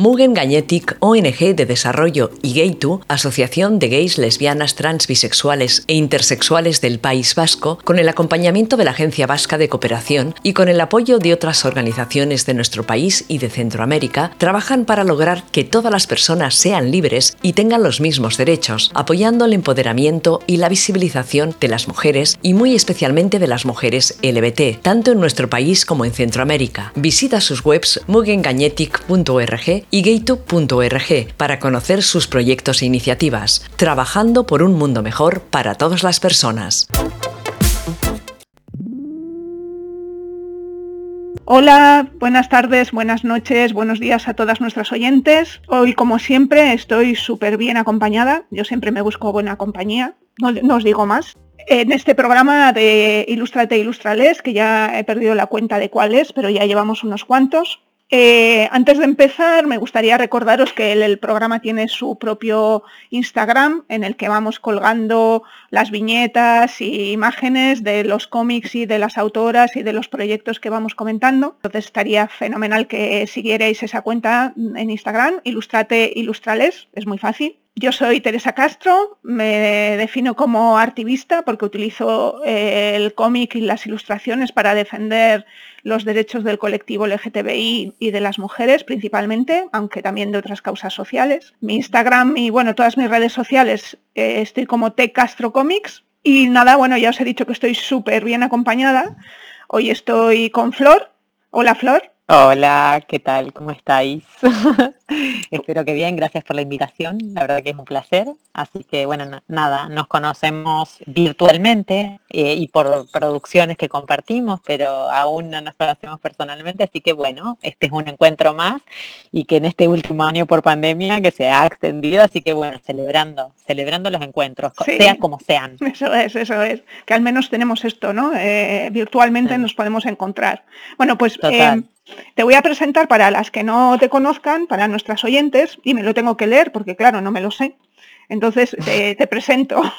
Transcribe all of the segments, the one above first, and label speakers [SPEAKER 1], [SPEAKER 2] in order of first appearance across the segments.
[SPEAKER 1] Mugen Gagnetic, ONG de Desarrollo y Gay2, Asociación de Gays, Lesbianas, Trans, Bisexuales e Intersexuales del País Vasco, con el acompañamiento de la Agencia Vasca de Cooperación y con el apoyo de otras organizaciones de nuestro país y de Centroamérica, trabajan para lograr que todas las personas sean libres y tengan los mismos derechos, apoyando el empoderamiento y la visibilización de las mujeres y muy especialmente de las mujeres LBT, tanto en nuestro país como en Centroamérica. Visita sus webs mugengagnetic.org y gaytube.org para conocer sus proyectos e iniciativas, trabajando por un mundo mejor para todas las personas.
[SPEAKER 2] Hola, buenas tardes, buenas noches, buenos días a todas nuestras oyentes. Hoy, como siempre, estoy súper bien acompañada. Yo siempre me busco buena compañía, no, os digo más. En este programa de Ilustrate Ilustrales, que ya he perdido la cuenta de cuál es, pero ya llevamos unos cuantos, eh, antes de empezar, me gustaría recordaros que el, programa tiene su propio Instagram en el que vamos colgando las viñetas y imágenes de los cómics y de las autoras y de los proyectos que vamos comentando. Entonces estaría fenomenal que siguierais esa cuenta en Instagram, Ilustrate Ilustrales, es muy fácil. Yo soy Teresa Castro, me defino como activista porque utilizo eh, el cómic y las ilustraciones para defender los derechos del colectivo LGTBI y de las mujeres principalmente, aunque también de otras causas sociales. Mi Instagram y bueno, todas mis redes sociales eh, estoy como T Castro Comics y nada, bueno, ya os he dicho que estoy súper bien acompañada. Hoy estoy con Flor. Hola Flor.
[SPEAKER 3] Hola, ¿qué tal? ¿Cómo estáis? Espero que bien, gracias por la invitación, la verdad que es un placer. Así que bueno, nada, nos conocemos virtualmente eh, y por producciones que compartimos, pero aún no nos conocemos personalmente, así que bueno, este es un encuentro más y que en este último año por pandemia que se ha extendido, así que bueno, celebrando, celebrando los encuentros, sean como sean.
[SPEAKER 2] Eso es, eso es, que al menos tenemos esto, ¿no? Eh, virtualmente nos podemos encontrar. Bueno, pues... Eh, te voy a presentar para las que no te conozcan, para nuestras oyentes, y me lo tengo que leer porque claro, no me lo sé. Entonces te, presento.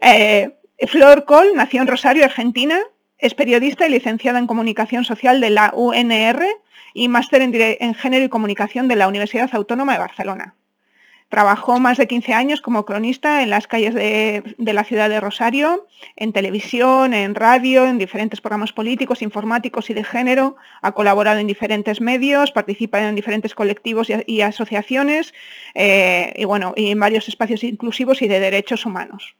[SPEAKER 2] Eh, Flor Col nació en Rosario, Argentina, es periodista y licenciada en Comunicación Social de la UNR y máster en Género y Comunicación de la Universidad Autónoma de Barcelona. Trabajó más de 15 años como cronista en las calles de, la ciudad de Rosario, en televisión, en radio, en diferentes programas políticos, informáticos y de género. Ha colaborado en diferentes medios, participa en diferentes colectivos y, asociaciones eh, y, bueno, y en varios espacios inclusivos y de derechos humanos.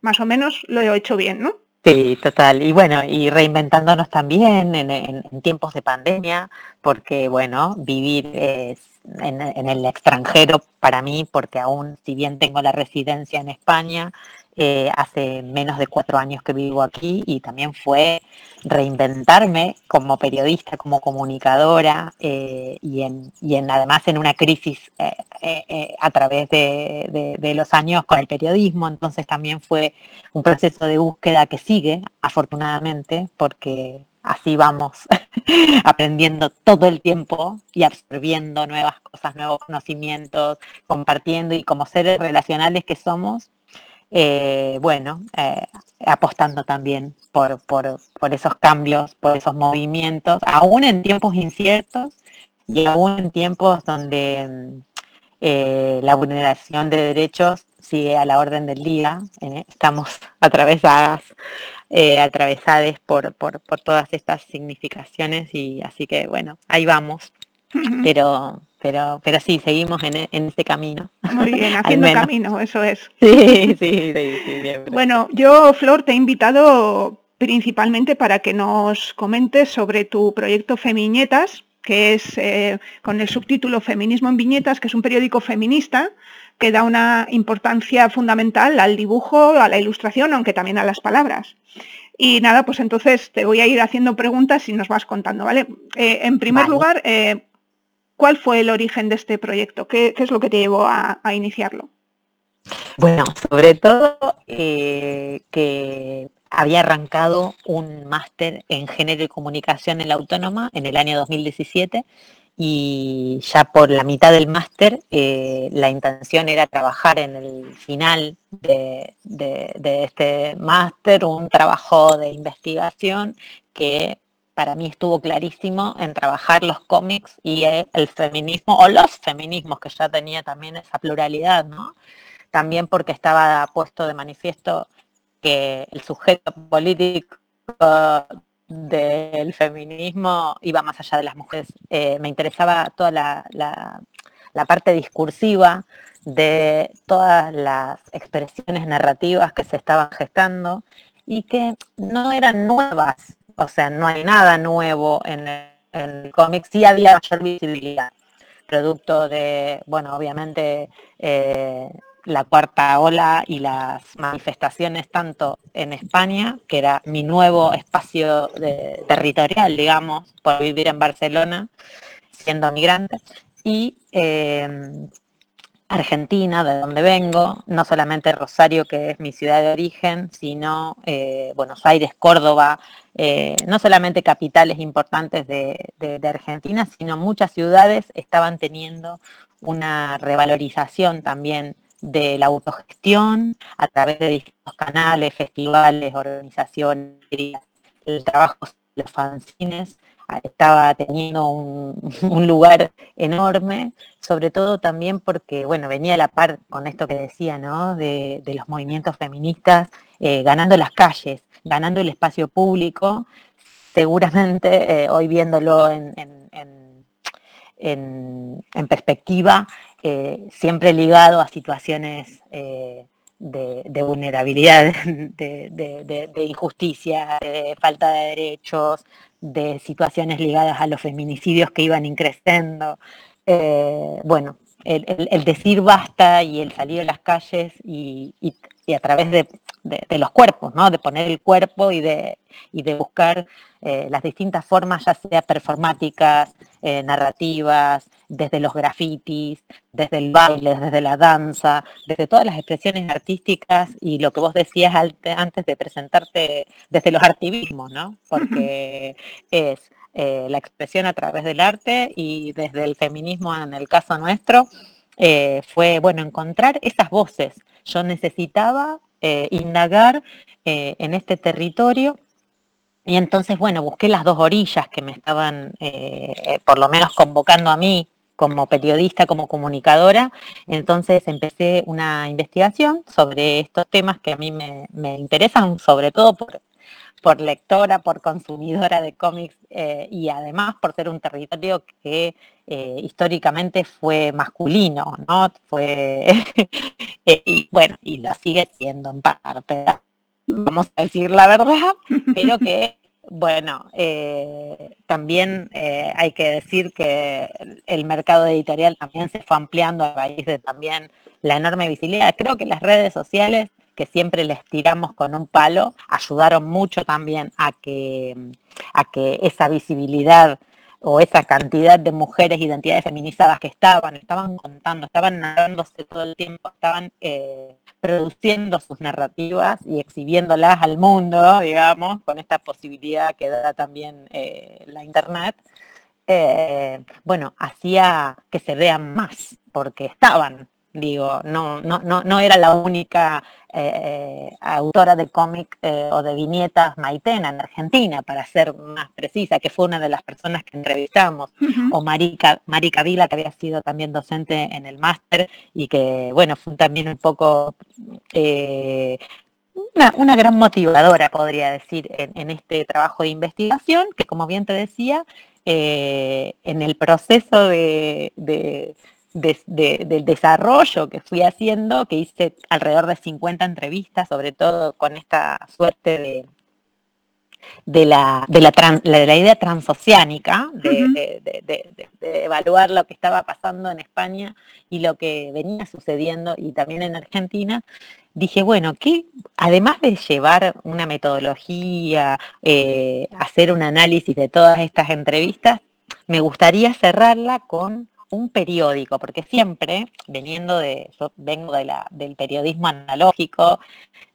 [SPEAKER 2] Más o menos lo he hecho bien, ¿no?
[SPEAKER 3] Sí, total. Y bueno, y reinventándonos también en, tiempos de pandemia, porque bueno, vivir en, el extranjero para mí, porque aún si bien tengo la residencia en España, eh, hace menos de cuatro años que vivo aquí y también fue reinventarme como periodista, como comunicadora eh, y, en, y en, además en una crisis eh, a través de, de, los años con el periodismo, entonces también fue un proceso de búsqueda que sigue, afortunadamente, porque así vamos aprendiendo todo el tiempo y absorbiendo nuevas cosas, nuevos conocimientos, compartiendo y como seres relacionales que somos, eh, bueno, eh, apostando también por, por, esos cambios, por esos movimientos, aún en tiempos inciertos y aún en tiempos donde mm, eh, la vulneración de derechos sigue a la orden del día. estamos atravesadas, atravesadas por, por, por todas estas significaciones y así que bueno, ahí vamos. Pero pero, pero sí, seguimos en, en este camino.
[SPEAKER 2] Muy bien, haciendo camino, eso es.
[SPEAKER 3] Sí, sí, sí,
[SPEAKER 2] Bueno, yo, Flor, te he invitado principalmente para que nos comentes sobre tu proyecto Femiñetas, que es eh, con el subtítulo Feminismo en Viñetas, que es un periódico feminista que da una importancia fundamental al dibujo, a la ilustración, aunque también a las palabras. Y nada, pues entonces te voy a ir haciendo preguntas y nos vas contando, ¿vale? Eh, en primer lugar, eh, ¿Cuál fue el origen de este proyecto? ¿Qué, es lo que te llevó a, iniciarlo?
[SPEAKER 3] Bueno, sobre todo eh, que había arrancado un máster en género y comunicación en la autónoma en el año 2017 y ya por la mitad del máster eh, la intención era trabajar en el final de, de este máster un trabajo de investigación que para mí estuvo clarísimo en trabajar los cómics y el feminismo, o los feminismos, que ya tenía también esa pluralidad, ¿no? También porque estaba puesto de manifiesto que el sujeto político del feminismo iba más allá de las mujeres. Eh, me interesaba toda la, parte discursiva de todas las expresiones narrativas que se estaban gestando y que no eran nuevas, o sea, no hay nada nuevo en el, cómic, sí había mayor visibilidad, producto de, bueno, obviamente eh, la cuarta ola y las manifestaciones tanto en España, que era mi nuevo espacio territorial, digamos, por vivir en Barcelona, siendo migrante, y em, Argentina, de donde vengo, no solamente Rosario, que es mi ciudad de origen, sino eh, Buenos Aires, Córdoba, eh, no solamente capitales importantes de, de, Argentina, sino muchas ciudades estaban teniendo una revalorización también de la autogestión a través de distintos canales, festivales, organizaciones, el trabajo de los fanzines estaba teniendo un, lugar enorme, sobre todo también porque, bueno, venía a la par con esto que decía, ¿no? De, los movimientos feministas, eh, ganando las calles, ganando el espacio público, seguramente eh, hoy viéndolo en, en perspectiva, eh, siempre ligado a situaciones de, vulnerabilidad, de, injusticia, de falta de derechos, de situaciones ligadas a los feminicidios que iban increciendo. Eh, bueno, el, decir basta y el salir a las calles y, a través de, los cuerpos, ¿no? de poner el cuerpo y de, de buscar eh, las distintas formas, ya sea performáticas, eh, narrativas, desde los grafitis, desde el baile, desde la danza, desde todas las expresiones artísticas y lo que vos decías antes de presentarte desde los activismos, ¿no? Porque es eh, la expresión a través del arte y desde el feminismo en el caso nuestro, eh, fue, bueno, encontrar esas voces. Yo necesitaba eh, indagar en este territorio y entonces, bueno, busqué las dos orillas que me estaban, por lo menos, convocando a mí como periodista, como comunicadora. Entonces empecé una investigación sobre estos temas que a mí me, interesan, sobre todo por por lectora, por consumidora de cómics eh, y además por ser un territorio que eh, históricamente fue masculino, ¿no? Fue, eh, y bueno, y lo sigue siendo en parte, vamos a decir la verdad, pero que, bueno, también hay que decir que el mercado editorial también se fue ampliando a raíz de también la enorme visibilidad. Creo que las redes sociales que siempre les tiramos con un palo, ayudaron mucho también a que, a que esa visibilidad o esa cantidad de mujeres identidades feminizadas que estaban, estaban contando, estaban narrándose todo el tiempo, estaban eh, produciendo sus narrativas y exhibiéndolas al mundo, digamos, con esta posibilidad que da también eh, la Internet, eh, bueno, hacía que se vean más, porque estaban, digo, no, no, no, no era la única eh, autora de cómic eh, o de viñetas maitena en Argentina, para ser más precisa, que fue una de las personas que entrevistamos, o Marica, Marica Vila, que había sido también docente en el máster y que, bueno, fue también un poco... Eh, una, gran motivadora, podría decir, en, este trabajo de investigación, que como bien te decía, en el proceso de, del desarrollo que fui haciendo, que hice alrededor de 50 entrevistas, sobre todo con esta suerte de, de la, de la, idea transoceánica, de, evaluar lo que estaba pasando en España y lo que venía sucediendo y también en Argentina, dije, bueno, que además de llevar una metodología, eh, hacer un análisis de todas estas entrevistas, me gustaría cerrarla con un periódico, porque siempre, veniendo de, yo vengo de la, del periodismo analógico,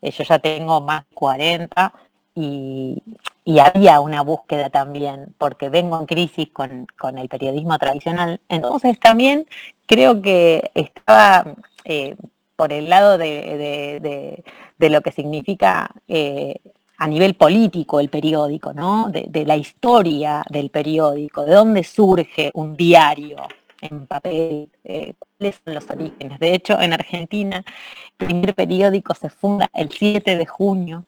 [SPEAKER 3] eh, yo ya tengo más 40 y, había una búsqueda también, porque vengo en crisis con, el periodismo tradicional. Entonces también creo que estaba eh, por el lado de, lo que significa eh, a nivel político el periódico, ¿no? De, la historia del periódico, de dónde surge un diario en papel, eh, cuáles son los orígenes. De hecho, en Argentina, el primer periódico se funda el 7 de junio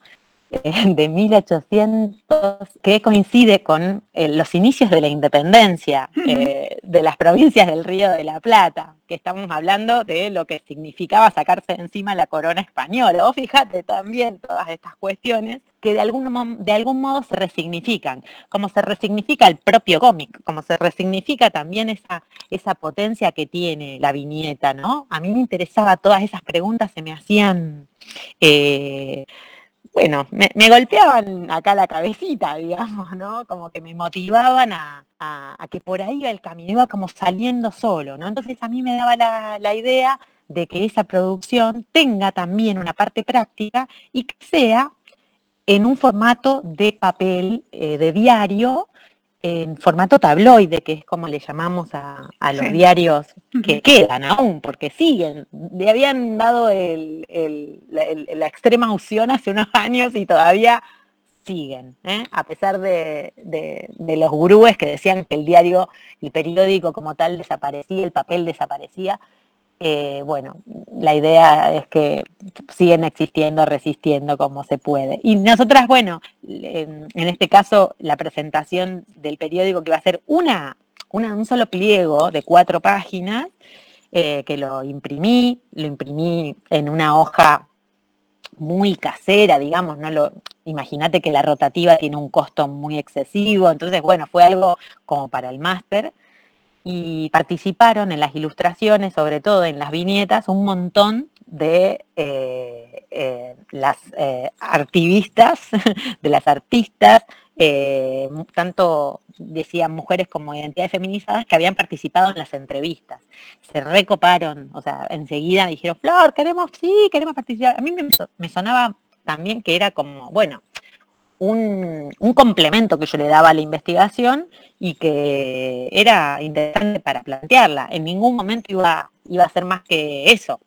[SPEAKER 3] de 1800, que coincide con eh, los inicios de la independencia eh, de las provincias del Río de la Plata, que estamos hablando de lo que significaba sacarse encima la corona española. O fíjate también todas estas cuestiones que de algún, de algún modo se resignifican, como se resignifica el propio cómic, como se resignifica también esa, esa potencia que tiene la viñeta, ¿no? A mí me interesaba todas esas preguntas, se me hacían bueno, me, golpeaban acá la cabecita, digamos, ¿no? Como que me motivaban a, que por ahí el camino iba como saliendo solo, ¿no? Entonces a mí me daba la, idea de que esa producción tenga también una parte práctica y que sea en un formato de papel, eh, de diario, en formato tabloide, que es como le llamamos a, los diarios que quedan aún, porque siguen. Le habían dado la, extrema opción hace unos años y todavía siguen, ¿eh? a pesar de, de, los gurúes que decían que el diario, el periódico como tal desaparecía, el papel desaparecía, eh, bueno, la idea es que siguen existiendo, resistiendo como se puede. Y nosotras, bueno, en, este caso, la presentación del periódico que va a ser una, un solo pliego de cuatro páginas, eh, que lo imprimí, lo imprimí en una hoja muy casera, digamos, no lo, imagínate que la rotativa tiene un costo muy excesivo, entonces bueno, fue algo como para el máster y participaron en las ilustraciones, sobre todo en las viñetas, un montón de eh, eh, las eh, activistas, de las artistas, tanto decían mujeres como identidades feminizadas que habían participado en las entrevistas. Se recoparon, o sea, enseguida dijeron, Flor, queremos, sí, queremos participar. A mí me sonaba también que era como, bueno, un, complemento que yo le daba a la investigación y que era interesante para plantearla. En ningún momento iba, iba a ser más que eso.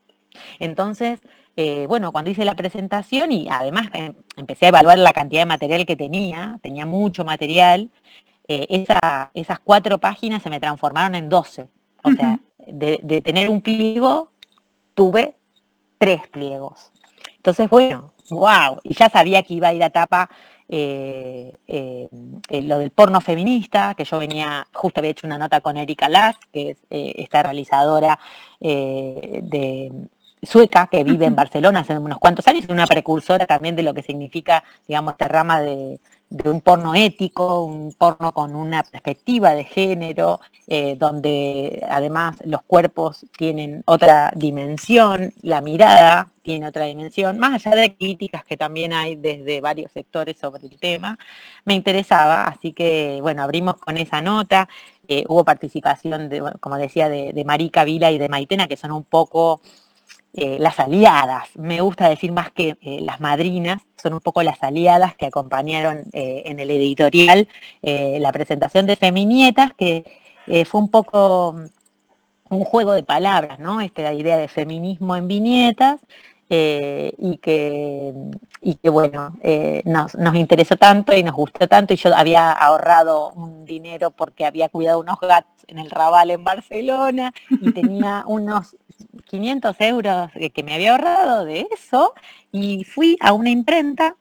[SPEAKER 3] Entonces, eh, bueno, cuando hice la presentación y además em, empecé a evaluar la cantidad de material que tenía, tenía mucho material, eh, esas cuatro páginas se me transformaron en doce. O sea, de, de tener un pliego, tuve tres pliegos. Entonces, bueno, wow, y ya sabía que iba a ir a tapa eh, eh, eh, lo del porno feminista, que yo venía, justo había hecho una nota con Erika Lass, que es esta realizadora de sueca que vive en Barcelona hace unos cuantos años, una precursora también de lo que significa, digamos, esta rama de, de un porno ético, un porno con una perspectiva de género, eh, donde además los cuerpos tienen otra dimensión, la mirada tiene otra dimensión, más allá de críticas que también hay desde varios sectores sobre el tema, me interesaba, así que bueno, abrimos con esa nota, eh, hubo participación, de, como decía, de, de Marica Vila y de Maitena, que son un poco eh, las aliadas, me gusta decir más que eh, las madrinas, son un poco las aliadas que acompañaron eh, en el editorial la presentación de Feminietas, que fue un poco mm, un juego de palabras, ¿no? Esta idea de feminismo en viñetas, y, que, y que bueno, nos, nos, interesó tanto y nos gustó tanto y yo había ahorrado un dinero porque había cuidado unos gatos en el Raval en Barcelona y tenía unos 500 euros que me había ahorrado de eso y fui a una imprenta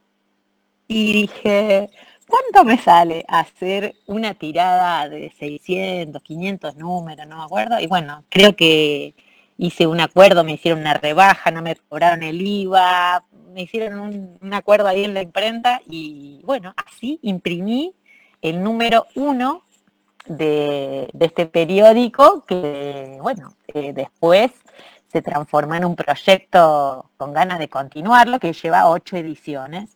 [SPEAKER 3] y dije, ¿cuánto me sale hacer una tirada de 600, 500 números, no me acuerdo? Y bueno, creo que hice un acuerdo, me hicieron una rebaja, no me cobraron el IVA, me hicieron un, acuerdo ahí en la imprenta y bueno, así imprimí el número uno de, este periódico que, bueno, eh, después se transformó en un proyecto con ganas de continuarlo, que lleva ocho ediciones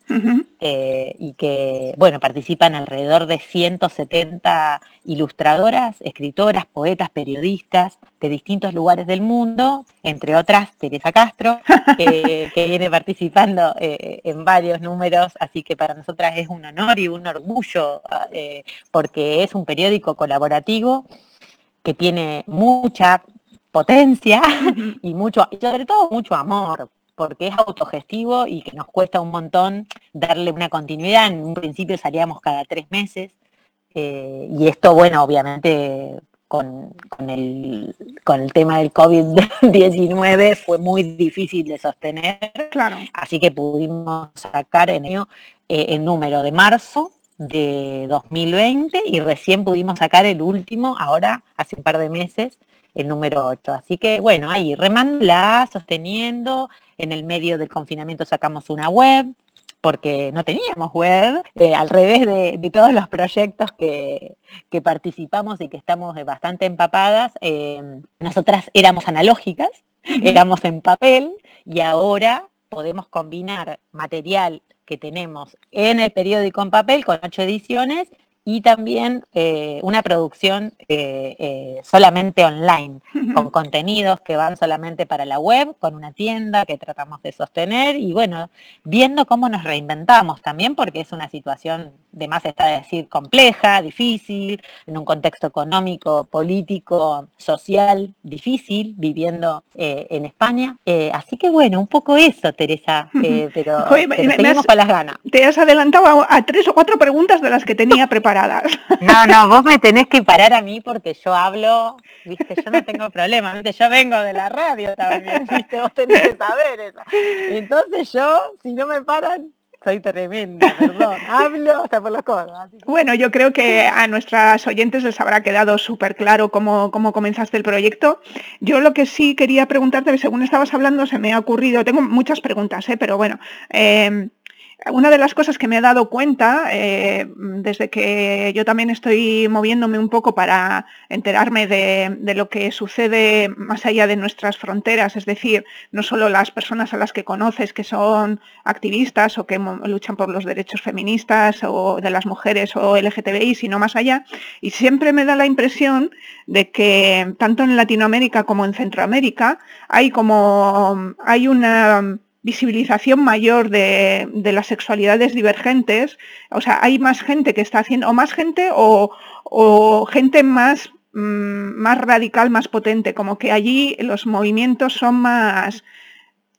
[SPEAKER 3] eh, y que, bueno, participan alrededor de 170 ilustradoras, escritoras, poetas, periodistas de distintos lugares del mundo, entre otras Teresa Castro, que viene participando eh, en varios números, así que para nosotras es un honor y un orgullo, eh, porque es un periódico colaborativo que tiene mucha potencia y mucho, y sobre todo mucho amor porque es autogestivo y que nos cuesta un montón darle una continuidad. En un principio salíamos cada tres meses eh, y esto, bueno, obviamente con, el, con el tema del COVID-19 fue muy difícil de sostener. Claro. Así que pudimos sacar en ello eh, el número de marzo de 2020 y recién pudimos sacar el último, ahora hace un par de meses, el número 8. Así que bueno, ahí remándola, sosteniendo, en el medio del confinamiento sacamos una web, porque no teníamos web, eh, al revés de, todos los proyectos que, participamos y que estamos bastante empapadas, eh, nosotras éramos analógicas, éramos en papel y ahora podemos combinar material que tenemos en el periódico en papel con ocho ediciones y también eh, una producción eh, eh, solamente online, con contenidos que van solamente para la web, con una tienda que tratamos de sostener y bueno, viendo cómo nos reinventamos también, porque es una situación de más está decir compleja, difícil, en un contexto económico, político, social, difícil, viviendo en España. así que bueno, un poco eso, Teresa, pero,
[SPEAKER 2] seguimos con las ganas. Te has adelantado a tres o cuatro preguntas de las que tenía preparadas.
[SPEAKER 3] No, no, vos me tenés que parar a mí porque yo hablo, viste, yo no tengo problema, viste, yo vengo de la radio también, viste, vos tenés que saber eso. Entonces yo, si no me paran, soy tremenda, perdón, hablo hasta por los codos.
[SPEAKER 2] Bueno, yo creo que a nuestras oyentes les habrá quedado súper claro cómo, cómo comenzaste el proyecto. Yo lo que sí quería preguntarte, según estabas hablando, se me ha ocurrido, tengo muchas preguntas, ¿eh? pero bueno, eh, una de las cosas que me he dado cuenta, eh, desde que yo también estoy moviéndome un poco para enterarme de, lo que sucede más allá de nuestras fronteras, es decir, no solo las personas a las que conoces que son activistas o que luchan por los derechos feministas o de las mujeres o LGTBI, sino más allá, y siempre me da la impresión de que tanto en Latinoamérica como en Centroamérica hay como hay una visibilización mayor de, las sexualidades divergentes, o sea, hay más gente que está haciendo, o más gente o, gente más, mm, más radical, más potente, como que allí los movimientos son más,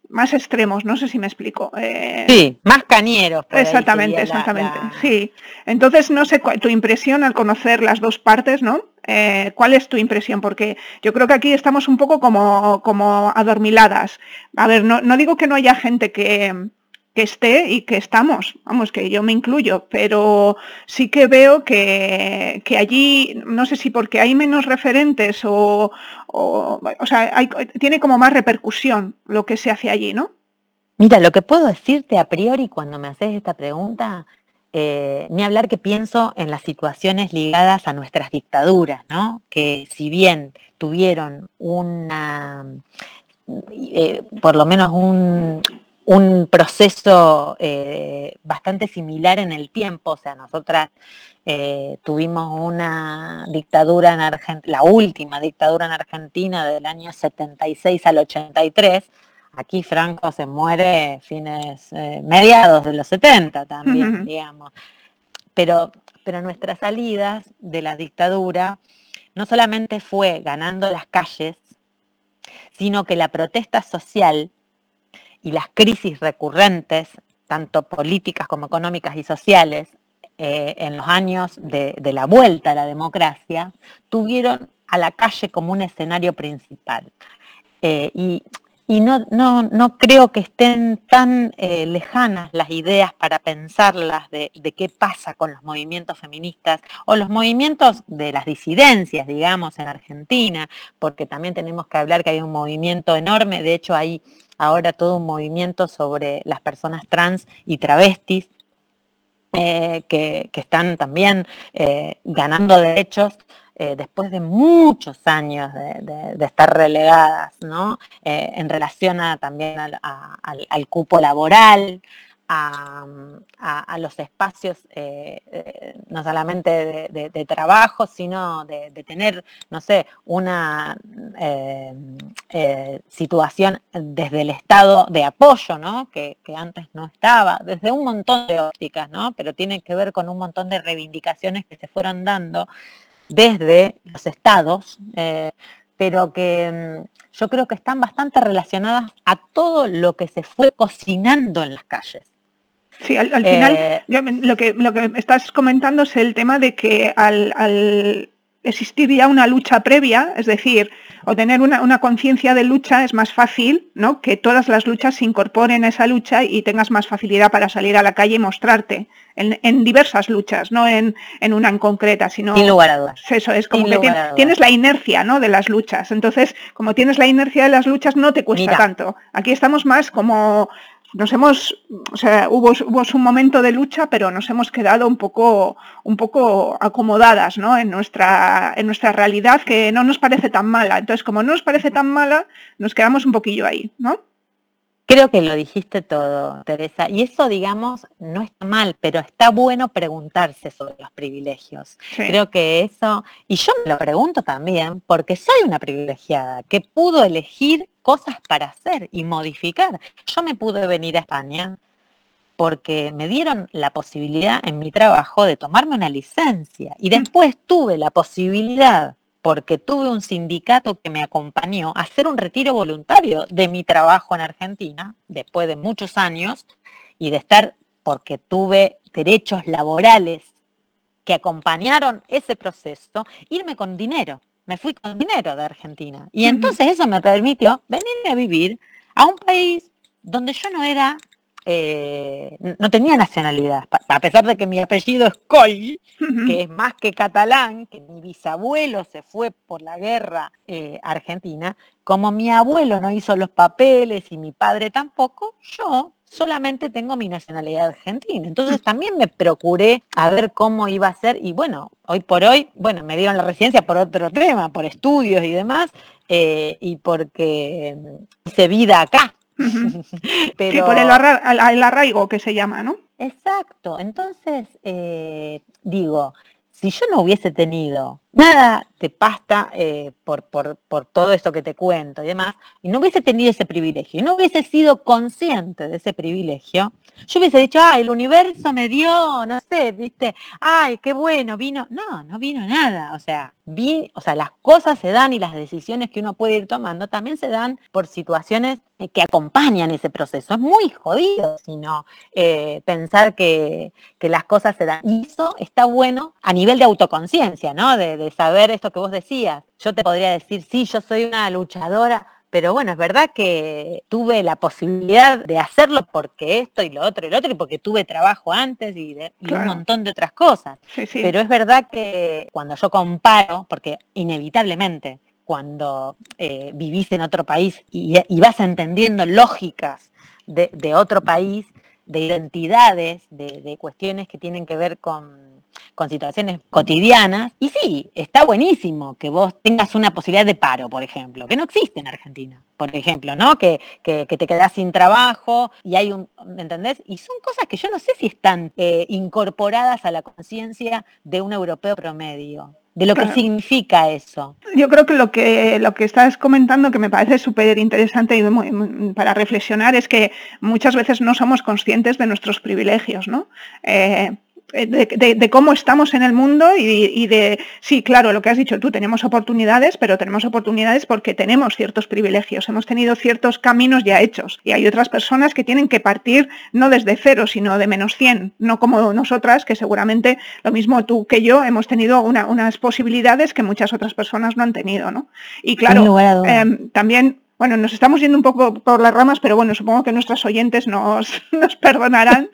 [SPEAKER 2] más extremos, no sé si me explico.
[SPEAKER 3] Eh, sí, más cañeros.
[SPEAKER 2] Exactamente, exactamente. Sí. Entonces, no sé, tu impresión al conocer las dos partes, ¿no? Eh, ¿Cuál es tu impresión? Porque yo creo que aquí estamos un poco como, como adormiladas. A ver, no, digo que no haya gente que, esté y que estamos, vamos, que yo me incluyo, pero sí que veo que, allí, no sé si porque hay menos referentes o, o, o sea, tiene como más repercusión lo que se hace allí, ¿no?
[SPEAKER 3] Mira, lo que puedo decirte a priori cuando me haces esta pregunta eh, ni hablar que pienso en las situaciones ligadas a nuestras dictaduras, ¿no? que si bien tuvieron una, eh, por lo menos un, proceso eh, bastante similar en el tiempo, o sea, nosotras tuvimos una dictadura en Argentina, la última dictadura en Argentina del año 76 al 83, Aquí Franco se muere fines, eh, mediados de los 70 también, digamos. Pero, pero nuestras salidas de la dictadura no solamente fue ganando las calles, sino que la protesta social y las crisis recurrentes, tanto políticas como económicas y sociales, eh, en los años de, la vuelta a la democracia, tuvieron a la calle como un escenario principal. Eh, y y no, no, no creo que estén tan eh, lejanas las ideas para pensarlas de, qué pasa con los movimientos feministas o los movimientos de las disidencias, digamos, en Argentina, porque también tenemos que hablar que hay un movimiento enorme, de hecho hay ahora todo un movimiento sobre las personas trans y travestis, eh, que, están también eh, ganando derechos eh, después de muchos años de, estar relegadas, ¿no? Eh, en relación también al, cupo laboral, a, los espacios eh, no solamente de, trabajo, sino de, tener, no sé, una situación desde el Estado de apoyo, ¿no? Que, que, antes no estaba, desde un montón de ópticas, ¿no? Pero tiene que ver con un montón de reivindicaciones que se fueron dando desde los estados, eh, pero que mm, yo creo que están bastante relacionadas a todo lo que se fue cocinando en las calles.
[SPEAKER 2] Sí, al, final eh, lo, que, lo que estás comentando es el tema de que al, al existir ya una lucha previa, es decir, o tener una, conciencia de lucha es más fácil, ¿no? Que todas las luchas se incorporen a esa lucha y tengas más facilidad para salir a la calle y mostrarte en, diversas luchas, no en, una en concreta, sino...
[SPEAKER 3] Sin lugar a dudas.
[SPEAKER 2] Eso es, como que tienes, la inercia, ¿no? De las luchas. Entonces, como tienes la inercia de las luchas, no te cuesta tanto. Aquí estamos más como nos hemos, o sea, hubo, hubo, un momento de lucha, pero nos hemos quedado un poco, un poco acomodadas ¿no? en, nuestra, en nuestra realidad que no nos parece tan mala. Entonces, como no nos parece tan mala, nos quedamos un poquillo ahí, ¿no?
[SPEAKER 3] Creo que lo dijiste todo, Teresa. Y eso, digamos, no está mal, pero está bueno preguntarse sobre los privilegios. Creo que eso, y yo me lo pregunto también, porque soy una privilegiada que pudo elegir cosas para hacer y modificar. Yo me pude venir a España porque me dieron la posibilidad en mi trabajo de tomarme una licencia y después tuve la posibilidad porque tuve un sindicato que me acompañó a hacer un retiro voluntario de mi trabajo en Argentina, después de muchos años, y de estar, porque tuve derechos laborales que acompañaron ese proceso, irme con dinero. Me fui con dinero de Argentina. Y entonces eso me permitió venir a vivir a un país donde yo no era eh, no tenía nacionalidad, a pesar de que mi apellido es Coll, que es más que catalán, que mi bisabuelo se fue por la guerra eh, argentina, como mi abuelo no hizo los papeles y mi padre tampoco, yo solamente tengo mi nacionalidad argentina. Entonces también me procuré a ver cómo iba a ser y bueno, hoy por hoy, bueno, me dieron la residencia por otro tema, por estudios y demás, eh, y porque hice vida acá,
[SPEAKER 2] Pero... por el, arraigo que se llama, ¿no?
[SPEAKER 3] Exacto. Entonces, eh, digo, si yo no hubiese tenido nada de pasta eh, por, por, todo esto que te cuento y demás, y no hubiese tenido ese privilegio, y no hubiese sido consciente de ese privilegio, yo hubiese dicho, ay, el universo me dio, no sé, viste, ay, qué bueno, vino. No, no vino nada. O sea, vi, o sea, las cosas se dan y las decisiones que uno puede ir tomando también se dan por situaciones que acompañan ese proceso. Es muy jodido, sino eh, pensar que, las cosas se dan. Y eso está bueno a nivel de autoconciencia, ¿no? De saber esto que vos decías. Yo te podría decir, sí, yo soy una luchadora pero bueno, es verdad que tuve la posibilidad de hacerlo porque esto y lo otro y lo otro, y porque tuve trabajo antes y, un montón de otras cosas. Pero es verdad que cuando yo comparo, porque inevitablemente cuando eh, vivís en otro país y, vas entendiendo lógicas de, otro país, de identidades, de cuestiones que tienen que ver con con situaciones cotidianas. Y sí, está buenísimo que vos tengas una posibilidad de paro, por ejemplo, que no existe en Argentina, por ejemplo, ¿no? Que, que, te quedás sin trabajo y hay un, ¿me entendés? Y son cosas que yo no sé si están eh, incorporadas a la conciencia de un europeo promedio de lo que significa eso.
[SPEAKER 2] Yo creo que lo que lo que estás comentando que me parece súper interesante y para reflexionar es que muchas veces no somos conscientes de nuestros privilegios, ¿no? Eh, eh, de, cómo estamos en el mundo y, de, sí, claro, lo que has dicho tú, tenemos oportunidades, pero tenemos oportunidades porque tenemos ciertos privilegios, hemos tenido ciertos caminos ya hechos y hay otras personas que tienen que partir no desde cero, sino de menos 100, no como nosotras, que seguramente lo mismo tú que yo hemos tenido unas posibilidades que muchas otras personas no han tenido, ¿no? Y claro, em, también bueno, nos estamos yendo un poco por las ramas, pero bueno, supongo que nuestros oyentes nos, nos perdonarán.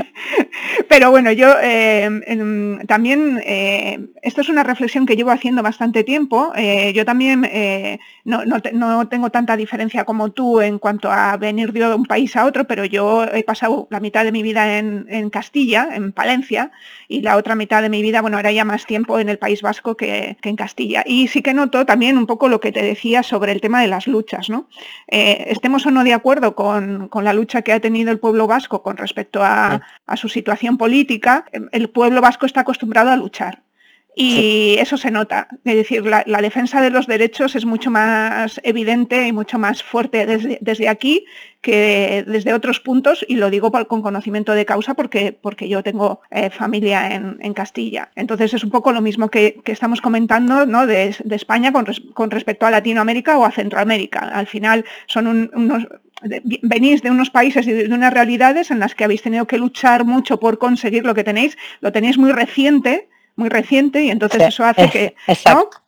[SPEAKER 2] pero bueno, yo eh, también, eh, esto es una reflexión que llevo haciendo bastante tiempo. Eh, yo también no, no, tengo tanta diferencia como tú en cuanto a venir de un país a otro, pero yo he pasado la mitad de mi vida en, en Castilla, en Palencia, y la otra mitad de mi vida, bueno, ahora ya más tiempo en el País Vasco que, que en Castilla. Y sí que noto también un poco lo que te decía sobre el tema de las luchas, ¿no? Eh, estemos o no de acuerdo con, la lucha que ha tenido el pueblo vasco con respecto a, su situación política, el pueblo vasco está acostumbrado a luchar. Y eso se nota. Es decir, la, defensa de los derechos es mucho más evidente y mucho más fuerte desde, desde aquí que desde otros puntos, y lo digo con conocimiento de causa porque, porque yo tengo eh, familia en, Castilla. Entonces es un poco lo mismo que, estamos comentando ¿no? de, España con, con, respecto a Latinoamérica o a Centroamérica. Al final son unos, venís de unos países y de unas realidades en las que habéis tenido que luchar mucho por conseguir lo que tenéis, lo tenéis muy reciente muy reciente y entonces eso hace que,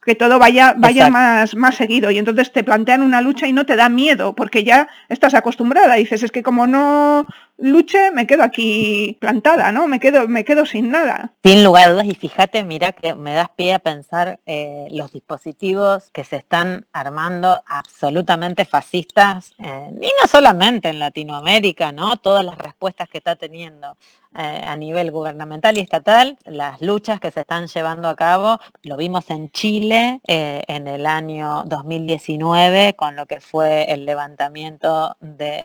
[SPEAKER 2] que todo vaya, vaya más, más seguido y entonces te plantean una lucha y no te da miedo porque ya estás acostumbrada. Dices, es que como no luche, me quedo aquí plantada, ¿no? Me quedo, me quedo sin nada.
[SPEAKER 3] Sin lugar a dudas, y fíjate, mira que me das pie a pensar eh, los dispositivos que se están armando absolutamente fascistas, eh, y no solamente en Latinoamérica, ¿no? Todas las respuestas que está teniendo eh, a nivel gubernamental y estatal, las luchas que se están llevando a cabo, lo vimos en Chile en el año 2019 con lo que fue el levantamiento de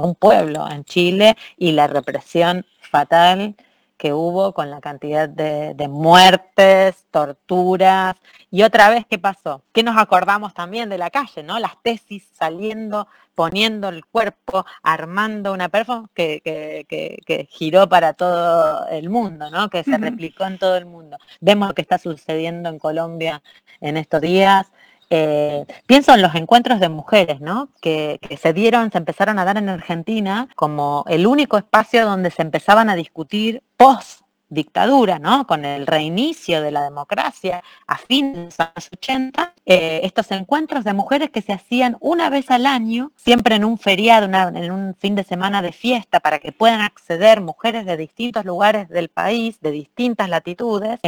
[SPEAKER 3] un pueblo en Chile y la represión fatal que hubo con la cantidad de, muertes, torturas. Y otra vez, ¿qué pasó? Que nos acordamos también de la calle, ¿no? Las tesis saliendo, poniendo el cuerpo, armando una performance que, giró para todo el mundo, ¿no? Que se replicó en todo el mundo. Vemos lo que está sucediendo en Colombia en estos días. Eh, pienso en los encuentros de mujeres, ¿no? Que, que, se dieron, se empezaron a dar en Argentina como el único espacio donde se empezaban a discutir post dictadura, ¿no? Con el reinicio de la democracia a fines de los años 80, eh, estos encuentros de mujeres que se hacían una vez al año, siempre en un feriado, en un fin de semana de fiesta, para que puedan acceder mujeres de distintos lugares del país, de distintas latitudes,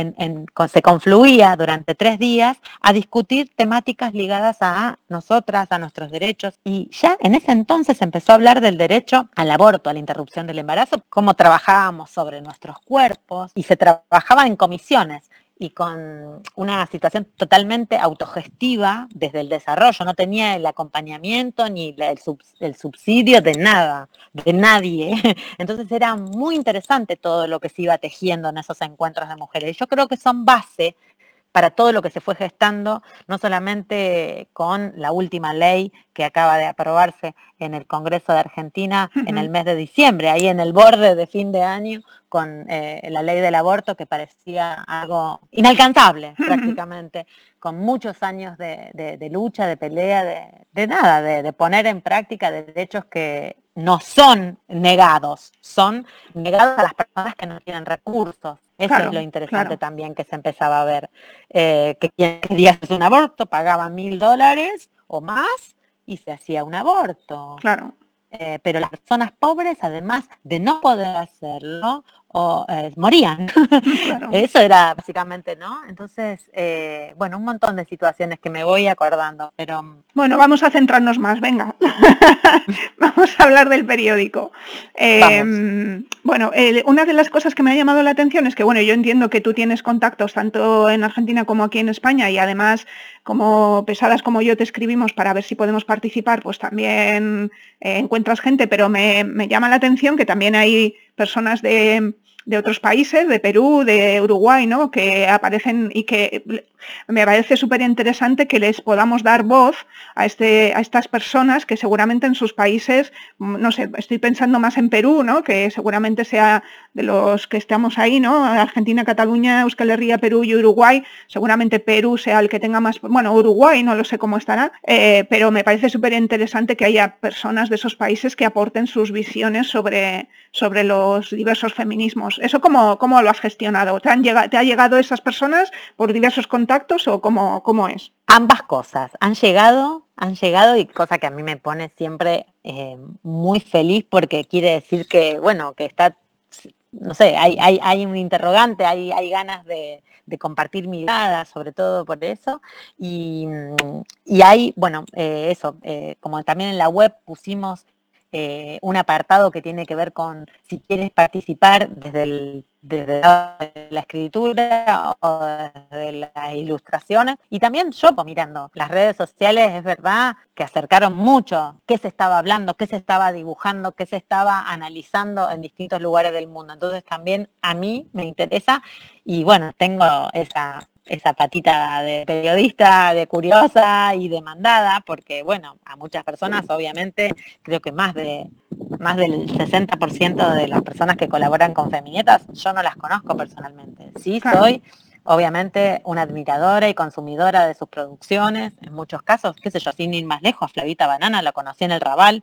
[SPEAKER 3] se confluía durante tres días a discutir temáticas ligadas a nosotras, a nuestros derechos, y ya en ese entonces empezó a hablar del derecho al aborto, a la interrupción del embarazo, cómo trabajábamos sobre nuestros cuerpos, y se trabajaba en comisiones y con una situación totalmente autogestiva desde el desarrollo, no tenía el acompañamiento ni el, subsidio de nada, de nadie. Entonces era muy interesante todo lo que se iba tejiendo en esos encuentros de mujeres. Yo creo que son base para todo lo que se fue gestando, no solamente con la última ley que acaba de aprobarse en el Congreso de Argentina en el mes de diciembre, ahí en el borde de fin de año, con eh, la ley del aborto que parecía algo inalcanzable prácticamente, con muchos años de, lucha, de pelea, de, nada, de, poner en práctica derechos que no son negados, son negados a las personas que no tienen recursos. Eso es lo interesante también que se empezaba a ver, eh, que quien quería hacer un aborto pagaba mil dólares o más y se hacía un aborto.
[SPEAKER 2] Claro.
[SPEAKER 3] Eh, pero las personas pobres, además de no poder hacerlo, o eh, morían. Eso era básicamente, ¿no? Entonces, eh, bueno, un montón de situaciones que me voy acordando, pero...
[SPEAKER 2] Bueno, vamos a centrarnos más, venga. vamos a hablar del periódico. Em, bueno, una de las cosas que me ha llamado la atención es que, bueno, yo entiendo que tú tienes contactos tanto en Argentina como aquí en España y además, como pesadas como yo te escribimos para ver si podemos participar, pues también eh, encuentras gente, pero me llama la atención que también hay personas de de otros países, de Perú, de Uruguay, ¿no? que aparecen y que me parece súper interesante que les podamos dar voz a, este, a estas personas que seguramente en sus países, no sé, estoy pensando más en Perú, ¿no? que seguramente sea de los que estamos ahí, ¿no? Argentina, Cataluña, Euskal Herria, Perú y Uruguay, seguramente Perú sea el que tenga más, bueno, Uruguay no lo sé cómo estará, eh, pero me parece súper interesante que haya personas de esos países que aporten sus visiones sobre, sobre los diversos feminismos. ¿Eso cómo, cómo lo has gestionado? ¿Te, han llegado, ¿Te ha llegado esas personas por diversos contactos o cómo, cómo es?
[SPEAKER 3] Ambas cosas. Han llegado, han llegado y cosa que a mí me pone siempre eh, muy feliz porque quiere decir que, bueno, que está, no sé, hay, hay, hay un interrogante, hay, hay ganas de, compartir miradas, sobre todo por eso. Y, y hay, bueno, eh, eso, eh, como también en la web pusimos eh, un apartado que tiene que ver con si quieres participar desde, el, desde la escritura o desde las ilustraciones. Y también yo pues, mirando las redes sociales, es verdad que acercaron mucho qué se estaba hablando, qué se estaba dibujando, qué se estaba analizando en distintos lugares del mundo. Entonces también a mí me interesa y bueno, tengo esa esa patita de periodista, de curiosa y demandada, porque bueno, a muchas personas obviamente, creo que más de más del 60% de las personas que colaboran con Feminietas, yo no las conozco personalmente. Sí soy obviamente una admiradora y consumidora de sus producciones, en muchos casos, qué sé yo, sin ir más lejos, Flavita Banana la conocí en el Raval,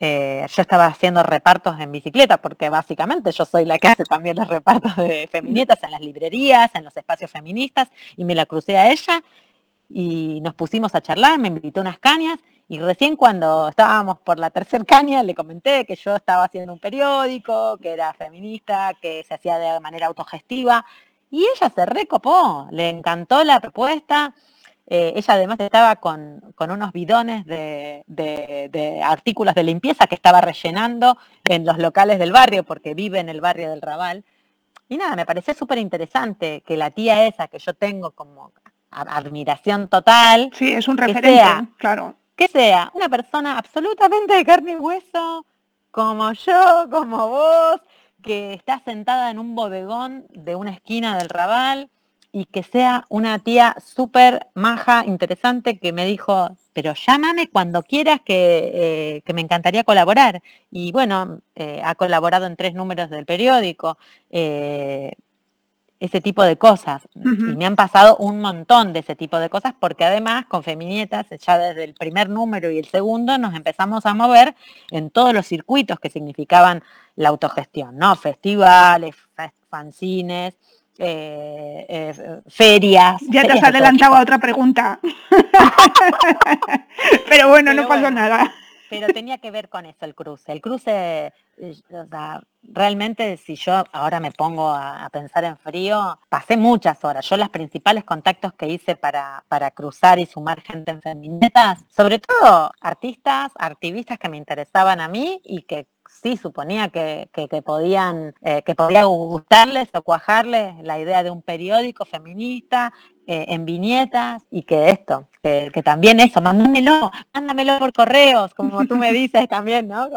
[SPEAKER 3] eh, yo estaba haciendo repartos en bicicleta, porque básicamente yo soy la que hace también los repartos de feminietas en las librerías, en los espacios feministas, y me la crucé a ella y nos pusimos a charlar, me invitó unas cañas, y recién cuando estábamos por la tercera caña le comenté que yo estaba haciendo un periódico, que era feminista, que se hacía de manera autogestiva, y ella se recopó, le encantó la propuesta, eh, ella además estaba con, unos bidones de, artículos de limpieza que estaba rellenando en los locales del barrio, porque vive en el barrio del Raval. Y nada, me pareció súper interesante que la tía esa que yo tengo como admiración total.
[SPEAKER 2] Sí, es un referente, claro.
[SPEAKER 3] Que sea una persona absolutamente de carne y hueso, como yo, como vos, que está sentada en un bodegón de una esquina del Raval y que sea una tía súper maja, interesante, que me dijo, pero llámame cuando quieras que, eh, me encantaría colaborar. Y bueno, eh, ha colaborado en tres números del periódico, eh, ese tipo de cosas. Y me han pasado un montón de ese tipo de cosas porque además con Feminietas, ya desde el primer número y el segundo, nos empezamos a mover en todos los circuitos que significaban la autogestión, ¿no? Festivales, fanzines, eh, eh, ferias.
[SPEAKER 2] Ya te has adelantado a otra pregunta. pero bueno, no pasó nada.
[SPEAKER 3] Pero tenía que ver con eso el cruce. El cruce, eh, realmente si yo ahora me pongo a, pensar en frío, pasé muchas horas. Yo los principales contactos que hice para, para cruzar y sumar gente en feminetas, sobre todo artistas, activistas que me interesaban a mí y que sí suponía que, podían, eh, que podía gustarles o cuajarles la idea de un periódico feminista eh, en viñetas y que esto, que, también eso, mándamelo, mándamelo por correos, como tú me dices también, ¿no?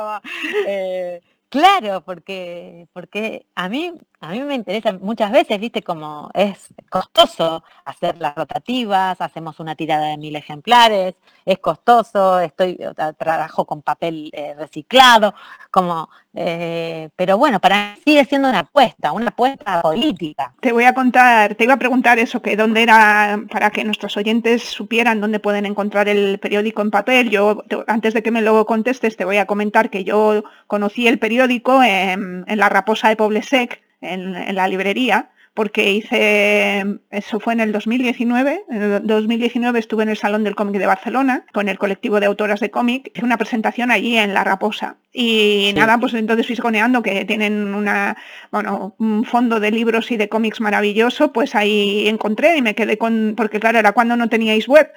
[SPEAKER 3] Eh, claro, porque, porque a mí a mí me interesa muchas veces, viste, como es costoso hacer las rotativas, hacemos una tirada de mil ejemplares, es costoso, estoy, trabajo con papel eh, reciclado, como, eh, pero bueno, para mí sigue siendo una apuesta, una apuesta política.
[SPEAKER 2] Te voy a contar, te iba a preguntar eso, que dónde era, para que nuestros oyentes supieran dónde pueden encontrar el periódico en papel. Yo, antes de que me lo contestes, te voy a comentar que yo conocí el periódico en, en la Raposa de Poblesec, en, la librería, porque hice, eso fue en el 2019, en el 2019 estuve en el Salón del Cómic de Barcelona con el colectivo de autoras de cómic, hice una presentación allí en La Raposa. Y nada, pues entonces fisconeando que tienen una, bueno, un fondo de libros y de cómics maravilloso, pues ahí encontré y me quedé con, porque claro, era cuando no teníais web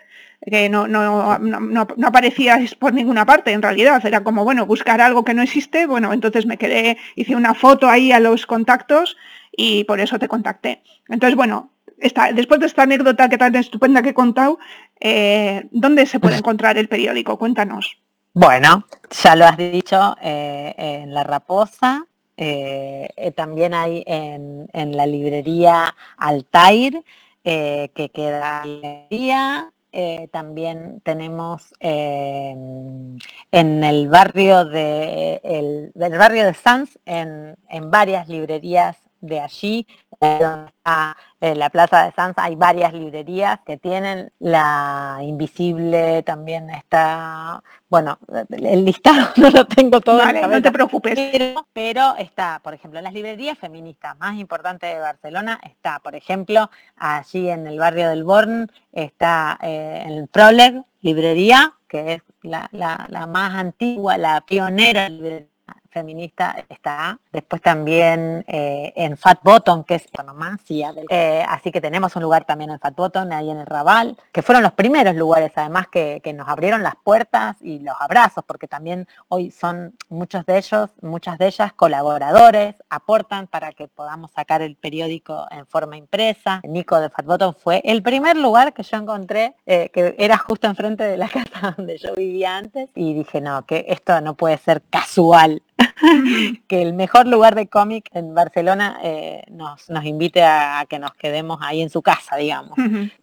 [SPEAKER 2] que no, no, no, no, aparecíais por ninguna parte en realidad, era como, bueno, buscar algo que no existe, bueno, entonces me quedé, hice una foto ahí a los contactos y por eso te contacté. Entonces, bueno, esta, después de esta anécdota que tan estupenda que he contado, eh, ¿dónde se puede encontrar el periódico? Cuéntanos.
[SPEAKER 3] Bueno, ya lo has dicho, eh, en La Raposa, eh, también hay en, en, la librería Altair, que queda en la librería, eh, también tenemos em, en el barrio de el, del barrio de Sanz en, en varias librerías de allí, donde está en la Plaza de Sanz, hay varias librerías que tienen la invisible, también está, bueno, el listado no lo tengo todo.
[SPEAKER 2] no te preocupes.
[SPEAKER 3] Pero, está, por ejemplo, en las librerías feministas más importantes de Barcelona, está, por ejemplo, allí en el barrio del Born, está eh, el Proleg, librería, que es la, la, la más antigua, la pionera librería feminista está. Después también eh, en Fat Bottom, que es economancia. Eh, así que tenemos un lugar también en Fat Bottom, ahí en el Raval, que fueron los primeros lugares, además, que, que nos abrieron las puertas y los abrazos, porque también hoy son muchos de ellos, muchas de ellas colaboradores, aportan para que podamos sacar el periódico en forma impresa. Nico de Fat Bottom fue el primer lugar que yo encontré, eh, que era justo enfrente de la casa donde yo vivía antes, y dije, no, que esto no puede ser casual. que el mejor lugar de cómic en Barcelona eh, nos, nos, invite a, que nos quedemos ahí en su casa, digamos.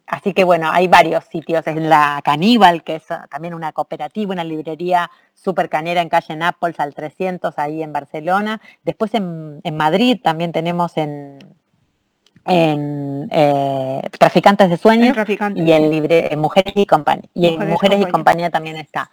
[SPEAKER 3] Así que bueno, hay varios sitios, en la Caníbal, que es también una cooperativa, una librería súper canera en calle Nápoles al 300, ahí en Barcelona. Después en, en Madrid también tenemos en, en eh, Traficantes de Sueños y en Libre Mujeres y Compañía. Y en Mujeres y Compañía también está.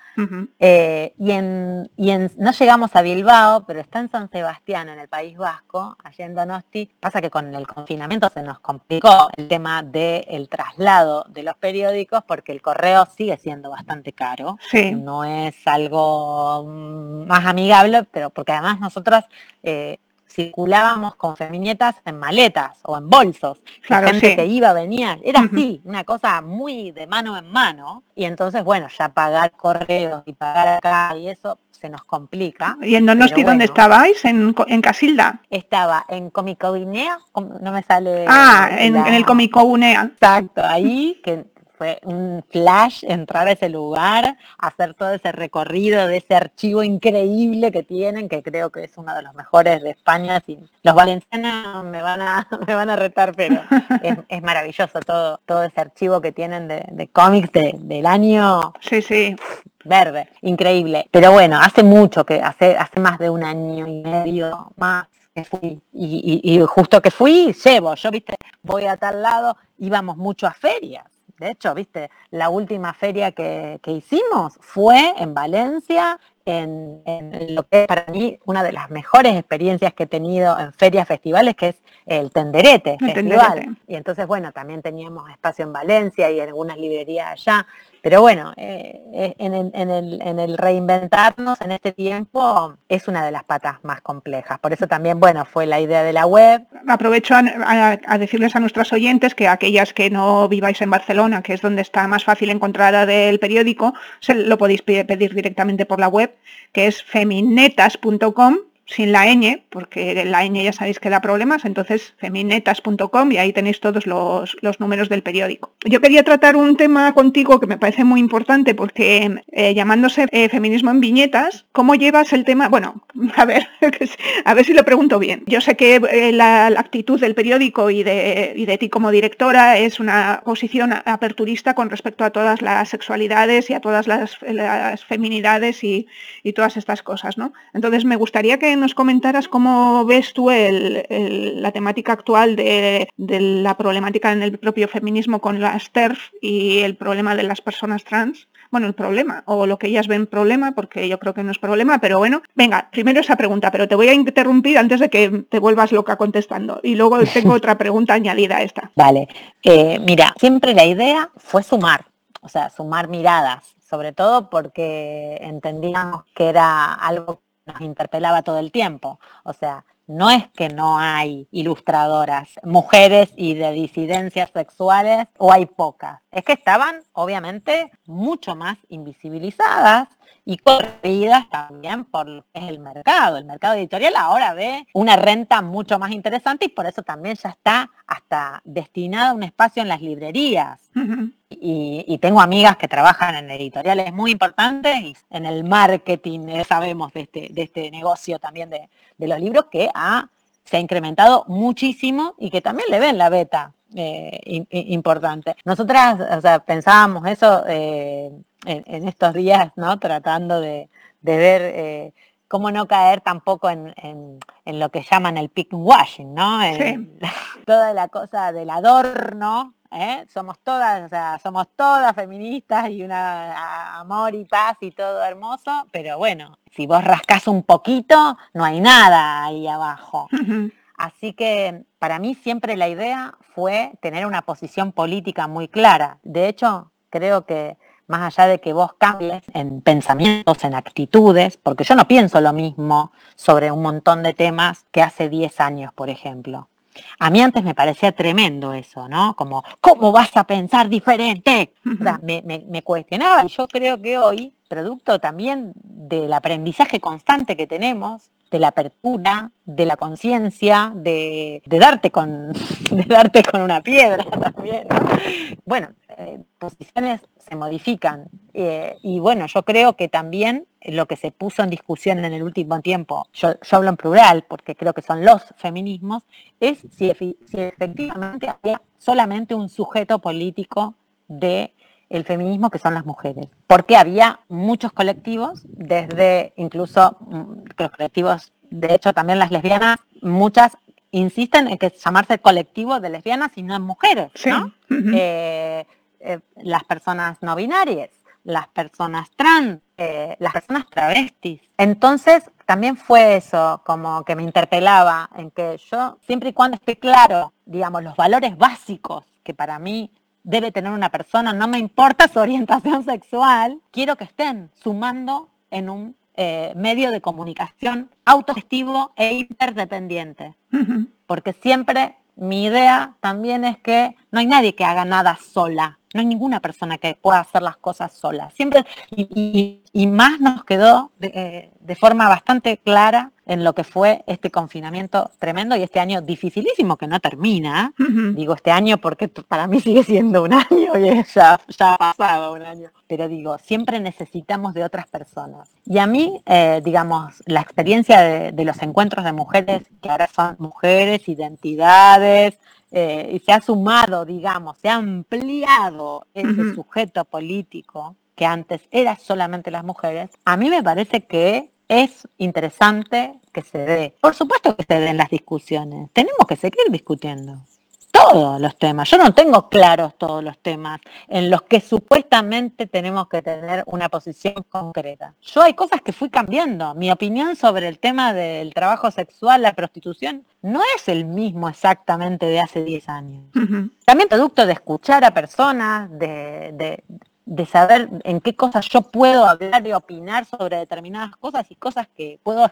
[SPEAKER 3] Eh, y, en, y en, no llegamos a Bilbao, pero está en San Sebastián, en el País Vasco, allá en Donosti. Pasa que con el confinamiento se nos complicó el tema del traslado de los periódicos porque el correo sigue siendo bastante caro. No es algo mm, más amigable, pero porque además nosotras eh, circulábamos con feminietas en maletas o en bolsos. Claro, gente que iba, venía, era así, una cosa muy de mano en mano. Y entonces, bueno, ya pagar correos y pagar acá y eso se nos complica.
[SPEAKER 2] ¿Y en Donosti dónde estabais? ¿En, ¿En, Casilda?
[SPEAKER 3] Estaba en Comicobinea, no me sale...
[SPEAKER 2] Ah, en, en el Comicobunea.
[SPEAKER 3] Exacto, ahí, que fue un flash entrar a ese lugar, hacer todo ese recorrido de ese archivo increíble que tienen, que creo que es uno de los mejores de España. Y los valencianos me van a, me van a retar, pero es, maravilloso todo, todo ese archivo que tienen de, cómics del año.
[SPEAKER 2] Sí, sí.
[SPEAKER 3] Verde, increíble. Pero bueno, hace mucho que, hace, hace más de un año y medio más que fui. Y, y justo que fui, llevo, yo viste, voy a tal lado, íbamos mucho a ferias de hecho, viste, la última feria que, hicimos fue en Valencia, en, lo que es para mí una de las mejores experiencias que he tenido en ferias, festivales, que es el Tenderete Festival. Y entonces, bueno, también teníamos espacio en Valencia y en algunas librerías allá. Pero bueno, eh, eh, en, el, reinventarnos en este tiempo es una de las patas más complejas. Por eso también, bueno, fue la idea de la web.
[SPEAKER 2] Aprovecho a, decirles a nuestros oyentes que aquellas que no viváis en Barcelona, que es donde está más fácil encontrar el periódico, se lo podéis pedir directamente por la web, que es feminetas.com sin la ñ, porque la ñ ya sabéis que da problemas, entonces feminetas.com y ahí tenéis todos los, números del periódico. Yo quería tratar un tema contigo que me parece muy importante porque eh, llamándose eh, feminismo en viñetas, ¿cómo llevas el tema? Bueno, a ver, a ver si lo pregunto bien. Yo sé que eh, la, actitud del periódico y de, de ti como directora es una posición aperturista con respecto a todas las sexualidades y a todas las, feminidades y, y todas estas cosas, ¿no? Entonces me gustaría que nos comentaras cómo ves tú la temática actual de, la problemática en el propio feminismo con las TERF y el problema de las personas trans. Bueno, el problema, o lo que ellas ven problema, porque yo creo que no es problema, pero bueno, venga, primero esa pregunta, pero te voy a interrumpir antes de que te vuelvas loca contestando. Y luego tengo otra pregunta añadida a esta.
[SPEAKER 3] Vale, eh, mira, siempre la idea fue sumar, o sea, sumar miradas, sobre todo porque entendíamos que era algo nos interpelaba todo el tiempo. O sea, no es que no hay ilustradoras, mujeres y de disidencias sexuales, o hay pocas. Es que estaban, obviamente, mucho más invisibilizadas y corridas también por el mercado. El mercado editorial ahora ve una renta mucho más interesante y por eso también ya está hasta destinada a un espacio en las librerías. y, tengo amigas que trabajan en editoriales muy importantes y en el marketing, eh, sabemos de este, de este negocio también de, los libros que ha, se ha incrementado muchísimo y que también le ven la beta eh, importante. Nosotras o sea, pensábamos eso eh, en, estos días, ¿no? Tratando de, ver eh, cómo no caer tampoco en, lo que llaman el washing, ¿no? toda la cosa del adorno, ¿eh? somos todas, o sea, somos todas feministas y una amor y paz y todo hermoso, pero bueno, si vos rascas un poquito, no hay nada ahí abajo. Así que para mí siempre la idea fue tener una posición política muy clara. De hecho, creo que más allá de que vos cambies en pensamientos, en actitudes, porque yo no pienso lo mismo sobre un montón de temas que hace 10 años, por ejemplo. A mí antes me parecía tremendo eso, ¿no? Como, ¿cómo vas a pensar diferente? O sea, me, me, cuestionaba y yo creo que hoy, producto también del aprendizaje constante que tenemos, de la apertura, de la conciencia, de, darte con, de darte con una piedra también. Bueno, eh, posiciones se modifican. Eh, y bueno, yo creo que también lo que se puso en discusión en el último tiempo, yo, hablo en plural porque creo que son los feminismos, es si, si efectivamente había solamente un sujeto político de el feminismo que son las mujeres, porque había muchos colectivos, desde incluso mm, los colectivos, de hecho también las lesbianas, muchas insisten en que llamarse colectivo de lesbianas y no en mujeres, ¿no? Eh, eh, las personas no binarias, las personas trans, eh, las personas travestis. Entonces, también fue eso, como que me interpelaba en que yo, siempre y cuando esté claro, digamos, los valores básicos que para mí debe tener una persona, no me importa su orientación sexual, quiero que estén sumando en un eh, medio de comunicación autogestivo e interdependiente. Porque siempre mi idea también es que no hay nadie que haga nada sola. No hay ninguna persona que pueda hacer las cosas sola. Siempre, y, más nos quedó de, de, forma bastante clara en lo que fue este confinamiento tremendo y este año dificilísimo que no termina. Digo este año porque para mí sigue siendo un año y ya, ya ha pasado un año. Pero digo, siempre necesitamos de otras personas. Y a mí, eh, digamos, la experiencia de, de los encuentros de mujeres, que ahora son mujeres, identidades, eh, y se ha sumado, digamos, se ha ampliado ese sujeto político que antes era solamente las mujeres, a mí me parece que es interesante que se dé. Por supuesto que se den las discusiones, tenemos que seguir discutiendo todos los temas. Yo no tengo claros todos los temas en los que supuestamente tenemos que tener una posición concreta. Yo hay cosas que fui cambiando. Mi opinión sobre el tema del trabajo sexual, la prostitución, no es el mismo exactamente de hace 10 años. También producto de escuchar a personas, de, de saber en qué cosas yo puedo hablar y opinar sobre determinadas cosas y cosas que puedo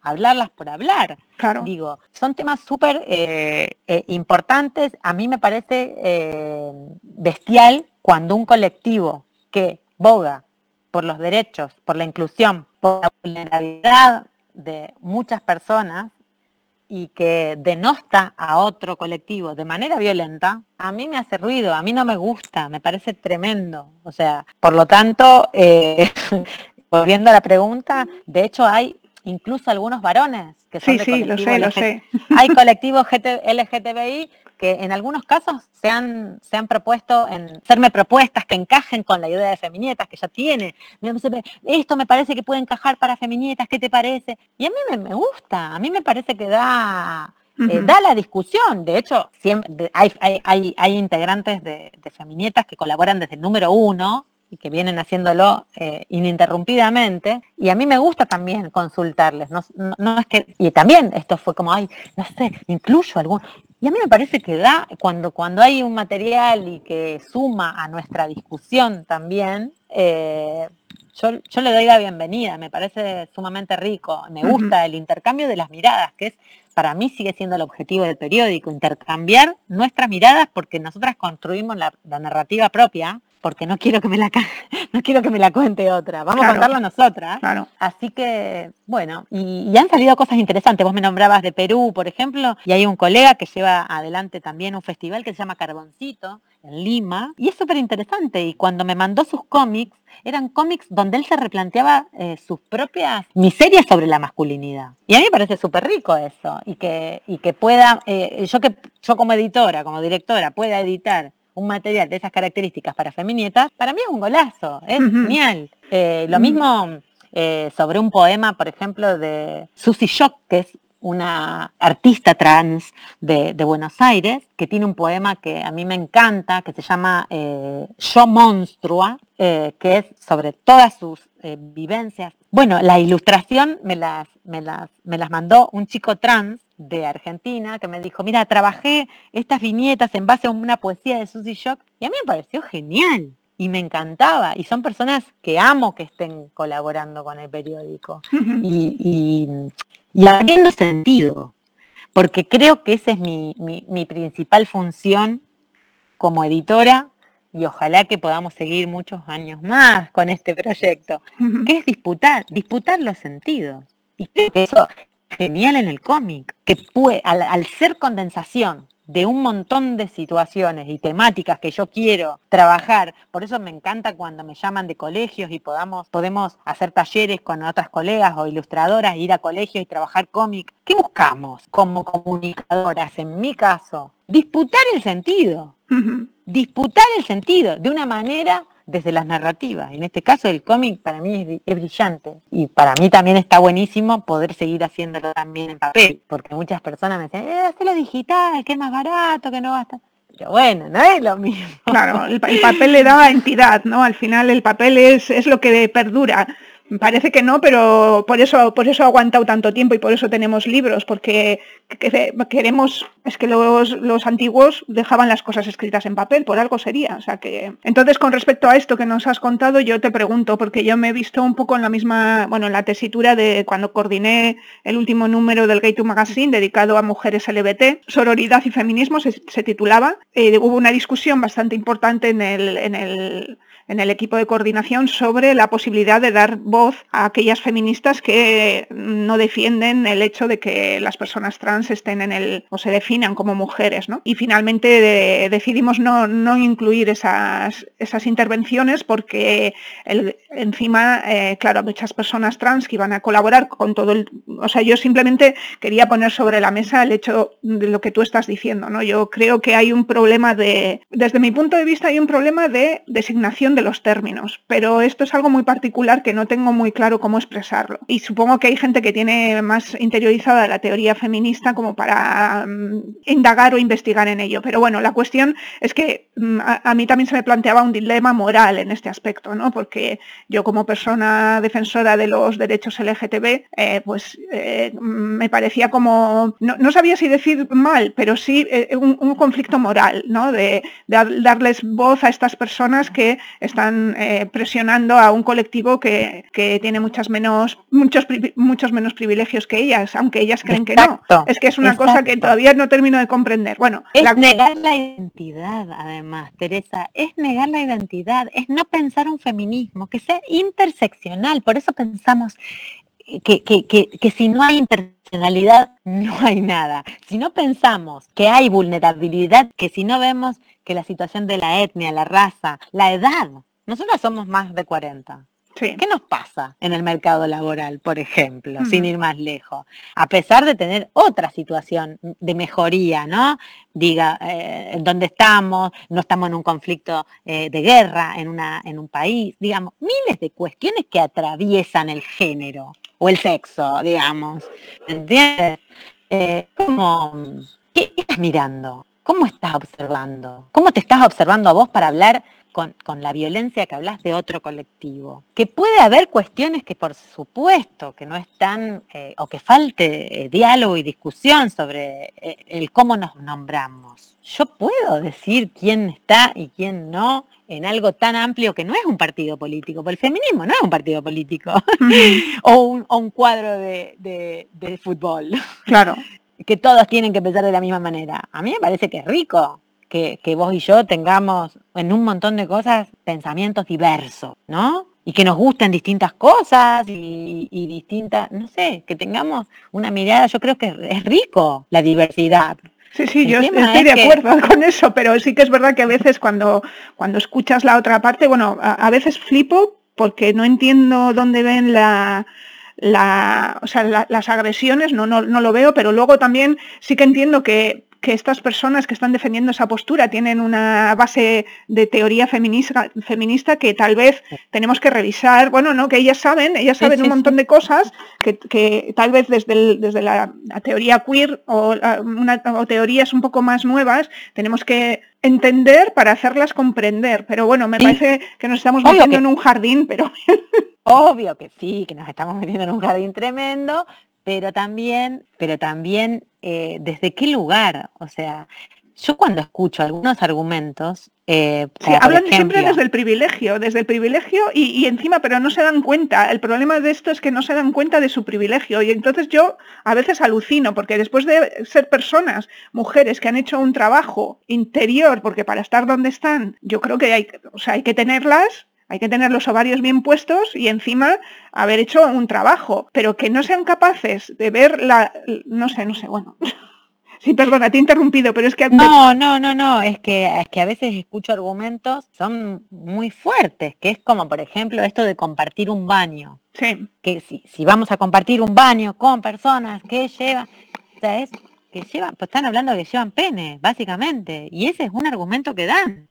[SPEAKER 3] hablarlas por hablar. Claro. Digo, son temas súper eh, eh, importantes. A mí me parece eh, bestial cuando un colectivo que boga por los derechos, por la inclusión, por la vulnerabilidad de muchas personas y que denosta a otro colectivo de manera violenta, a mí me hace ruido, a mí no me gusta, me parece tremendo. O sea, por lo tanto, volviendo a la pregunta, de hecho hay incluso algunos varones que son
[SPEAKER 2] sí, sí, lo sé, lo sé.
[SPEAKER 3] Hay colectivos LGTBI que en algunos casos se han, se han propuesto en hacerme propuestas que encajen con la idea de feminietas que ya tiene. Esto me parece que puede encajar para feminietas, ¿qué te parece? Y a mí me, gusta, a mí me parece que da, eh, da la discusión. De hecho, siempre, hay, hay, hay, integrantes de, de feminietas que colaboran desde el número uno y que vienen haciéndolo eh, ininterrumpidamente. Y a mí me gusta también consultarles. No, no, es que, y también esto fue como, ay, no sé, incluyo algún. Y a mí me parece que da, cuando, cuando hay un material y que suma a nuestra discusión también, eh, yo, yo, le doy la bienvenida, me parece sumamente rico, me gusta el intercambio de las miradas, que es para mí sigue siendo el objetivo del periódico, intercambiar nuestras miradas porque nosotras construimos la, la narrativa propia porque no quiero que me la no quiero que me la cuente otra. Vamos a contarlo nosotras. Claro. Así que, bueno, y, han salido cosas interesantes. Vos me nombrabas de Perú, por ejemplo, y hay un colega que lleva adelante también un festival que se llama Carboncito en Lima, y es súper interesante. Y cuando me mandó sus cómics, eran cómics donde él se replanteaba eh, sus propias miserias sobre la masculinidad. Y a mí me parece súper rico eso, y que, y que pueda, eh, yo que yo como editora, como directora, pueda editar un material de esas características para feminietas, para mí es un golazo, es genial. Eh, lo mismo eh, sobre un poema, por ejemplo, de Susie Shock, que es una artista trans de, Buenos Aires, que tiene un poema que a mí me encanta, que se llama eh, Yo Monstrua, que es sobre todas sus vivencias. Bueno, la ilustración me las, me, las, me las mandó un chico trans de Argentina que me dijo, mira, trabajé estas viñetas en base a una poesía de Susie Shock y a mí me pareció genial. y me encantaba. Y son personas que amo que estén colaborando con el periódico. y, y, y abriendo sentido, porque creo que esa es mi, principal función como editora y ojalá que podamos seguir muchos años más con este proyecto, que es disputar, disputar los sentidos. Y creo que eso es genial en el cómic, que puede, al ser condensación de un montón de situaciones y temáticas que yo quiero trabajar. Por eso me encanta cuando me llaman de colegios y podamos, podemos hacer talleres con otras colegas o ilustradoras, ir a colegios y trabajar cómic. ¿Qué buscamos como comunicadoras? En mi caso, disputar el sentido. Disputar el sentido de una manera desde las narrativas. En este caso el cómic para mí es, brillante y para mí también está buenísimo poder seguir haciéndolo también en papel, porque muchas personas me dicen, eh, hazlo digital, que es más barato, que no va a estar... Pero bueno, no es lo mismo.
[SPEAKER 2] Claro, el, papel le da entidad, ¿no? Al final el papel es, es lo que perdura. Parece que no, pero por eso, por eso ha aguantado tanto tiempo y por eso tenemos libros, porque queremos, es que los, los, antiguos dejaban las cosas escritas en papel, por algo sería. O sea que. Entonces, con respecto a esto que nos has contado, yo te pregunto, porque yo me he visto un poco en la misma, bueno, en la tesitura de cuando coordiné el último número del Gay to Magazine dedicado a mujeres LBT, sororidad y feminismo se, titulaba. Eh, hubo una discusión bastante importante en el, en el en el equipo de coordinación sobre la posibilidad de dar voz a aquellas feministas que no defienden el hecho de que las personas trans estén en el o se definan como mujeres. ¿no? Y finalmente decidimos no, no, incluir esas, esas intervenciones porque encima, eh, claro, muchas personas trans que iban a colaborar con todo el... O sea, yo simplemente quería poner sobre la mesa el hecho de lo que tú estás diciendo. ¿no? Yo creo que hay un problema de, desde mi punto de vista, hay un problema de designación de los términos, pero esto es algo muy particular que no tengo muy claro cómo expresarlo. Y supongo que hay gente que tiene más interiorizada la teoría feminista como para mm, indagar o investigar en ello. Pero bueno, la cuestión es que mm, a, mí también se me planteaba un dilema moral en este aspecto, ¿no? Porque yo como persona defensora de los derechos LGTB, eh, pues eh, me parecía como, no, sabía si decir mal, pero sí eh, un, conflicto moral, ¿no? De darles voz a estas personas que están eh, presionando a un colectivo que, tiene muchas menos, muchos, muchos menos privilegios que ellas, aunque ellas creen que no. Es que es una cosa que todavía no termino de comprender. Bueno,
[SPEAKER 3] es negar la identidad, además, Teresa, es negar la identidad, es no pensar un feminismo que sea interseccional. Por eso pensamos que, que, si no hay interseccionalidad, no hay nada. Si no pensamos que hay vulnerabilidad, que si no vemos que la situación de la etnia, la raza, la edad, nosotros somos más de 40. ¿Qué nos pasa en el mercado laboral, por ejemplo, sin ir más lejos? A pesar de tener otra situación de mejoría, ¿no? Diga, eh, dónde estamos, no estamos en un conflicto eh, de guerra en, una, en un país, digamos, miles de cuestiones que atraviesan el género o el sexo, digamos. ¿Entiendes? Eh, ¿Qué estás mirando? ¿Cómo estás observando? ¿Cómo te estás observando a vos para hablar con, la violencia que hablas de otro colectivo? Que puede haber cuestiones que por supuesto que no están, eh, o que falte eh, diálogo y discusión sobre eh, el cómo nos nombramos. Yo puedo decir quién está y quién no en algo tan amplio que no es un partido político, porque el feminismo no es un partido político o, un, cuadro de, de fútbol.
[SPEAKER 2] Claro
[SPEAKER 3] que todos tienen que pensar de la misma manera. A mí me parece que es rico que, vos y yo tengamos en un montón de cosas pensamientos diversos, ¿no? Y que nos gusten distintas cosas y, distintas, no sé, que tengamos una mirada, yo creo que es rico la diversidad.
[SPEAKER 2] Sí, sí, yo estoy de acuerdo con eso, pero sí que es verdad que a veces cuando, cuando escuchas la otra parte, bueno, a veces flipo porque no entiendo dónde ven la, la, o sea, las agresiones, no, no, no, lo veo, pero luego también sí que entiendo que, estas personas que están defendiendo esa postura tienen una base de teoría feminista, feminista que tal vez tenemos que revisar, bueno, no, que ellas saben, ellas saben un montón de cosas que, tal vez desde, desde la, teoría queer o, una, o teorías un poco más nuevas tenemos que entender para hacerlas comprender. Pero bueno, me parece que nos estamos metiendo en un jardín, pero...
[SPEAKER 3] Obvio que sí, que nos estamos metiendo en un jardín tremendo, pero también, pero también eh, desde qué lugar, o sea, yo cuando escucho algunos argumentos,
[SPEAKER 2] eh, hablan siempre desde el privilegio, desde el privilegio y, encima, pero no se dan cuenta. El problema de esto es que no se dan cuenta de su privilegio. Y entonces yo a veces alucino, porque después de ser personas, mujeres que han hecho un trabajo interior, porque para estar donde están, yo creo que hay, o sea, hay que tenerlas hay que tener los ovarios bien puestos y encima haber hecho un trabajo, pero que no sean capaces de ver la, no sé, no sé, bueno, Sí, perdona, te he interrumpido, pero es que...
[SPEAKER 3] No, no, no, no, es que, es que a veces escucho argumentos, son muy fuertes, que es como, por ejemplo, esto de compartir un baño.
[SPEAKER 2] Sí.
[SPEAKER 3] Que si, si vamos a compartir un baño con personas que llevan, o sea, es que llevan, pues están hablando de que llevan pene, básicamente, y ese es un argumento que dan.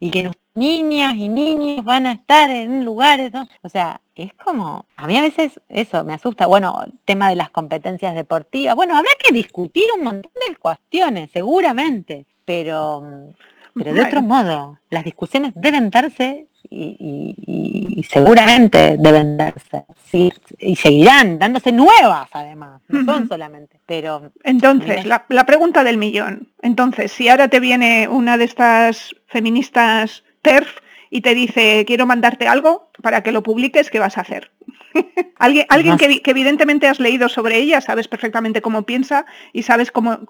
[SPEAKER 3] Y que niñas y niños van a estar en lugares, o sea, es como, a mí a veces eso me asusta, bueno, tema de las competencias deportivas, bueno, habrá que discutir un montón de cuestiones, seguramente, pero, pero de otro modo, las discusiones deben darse y, seguramente deben darse, sí, y seguirán dándose nuevas además, no son solamente, pero...
[SPEAKER 2] Entonces, la, la pregunta del millón, entonces, si ahora te viene una de estas feministas TERF y te dice, quiero mandarte algo para que lo publiques, ¿qué vas a hacer? alguien alguien que, evidentemente has leído sobre ella, sabes perfectamente cómo piensa y sabes cómo,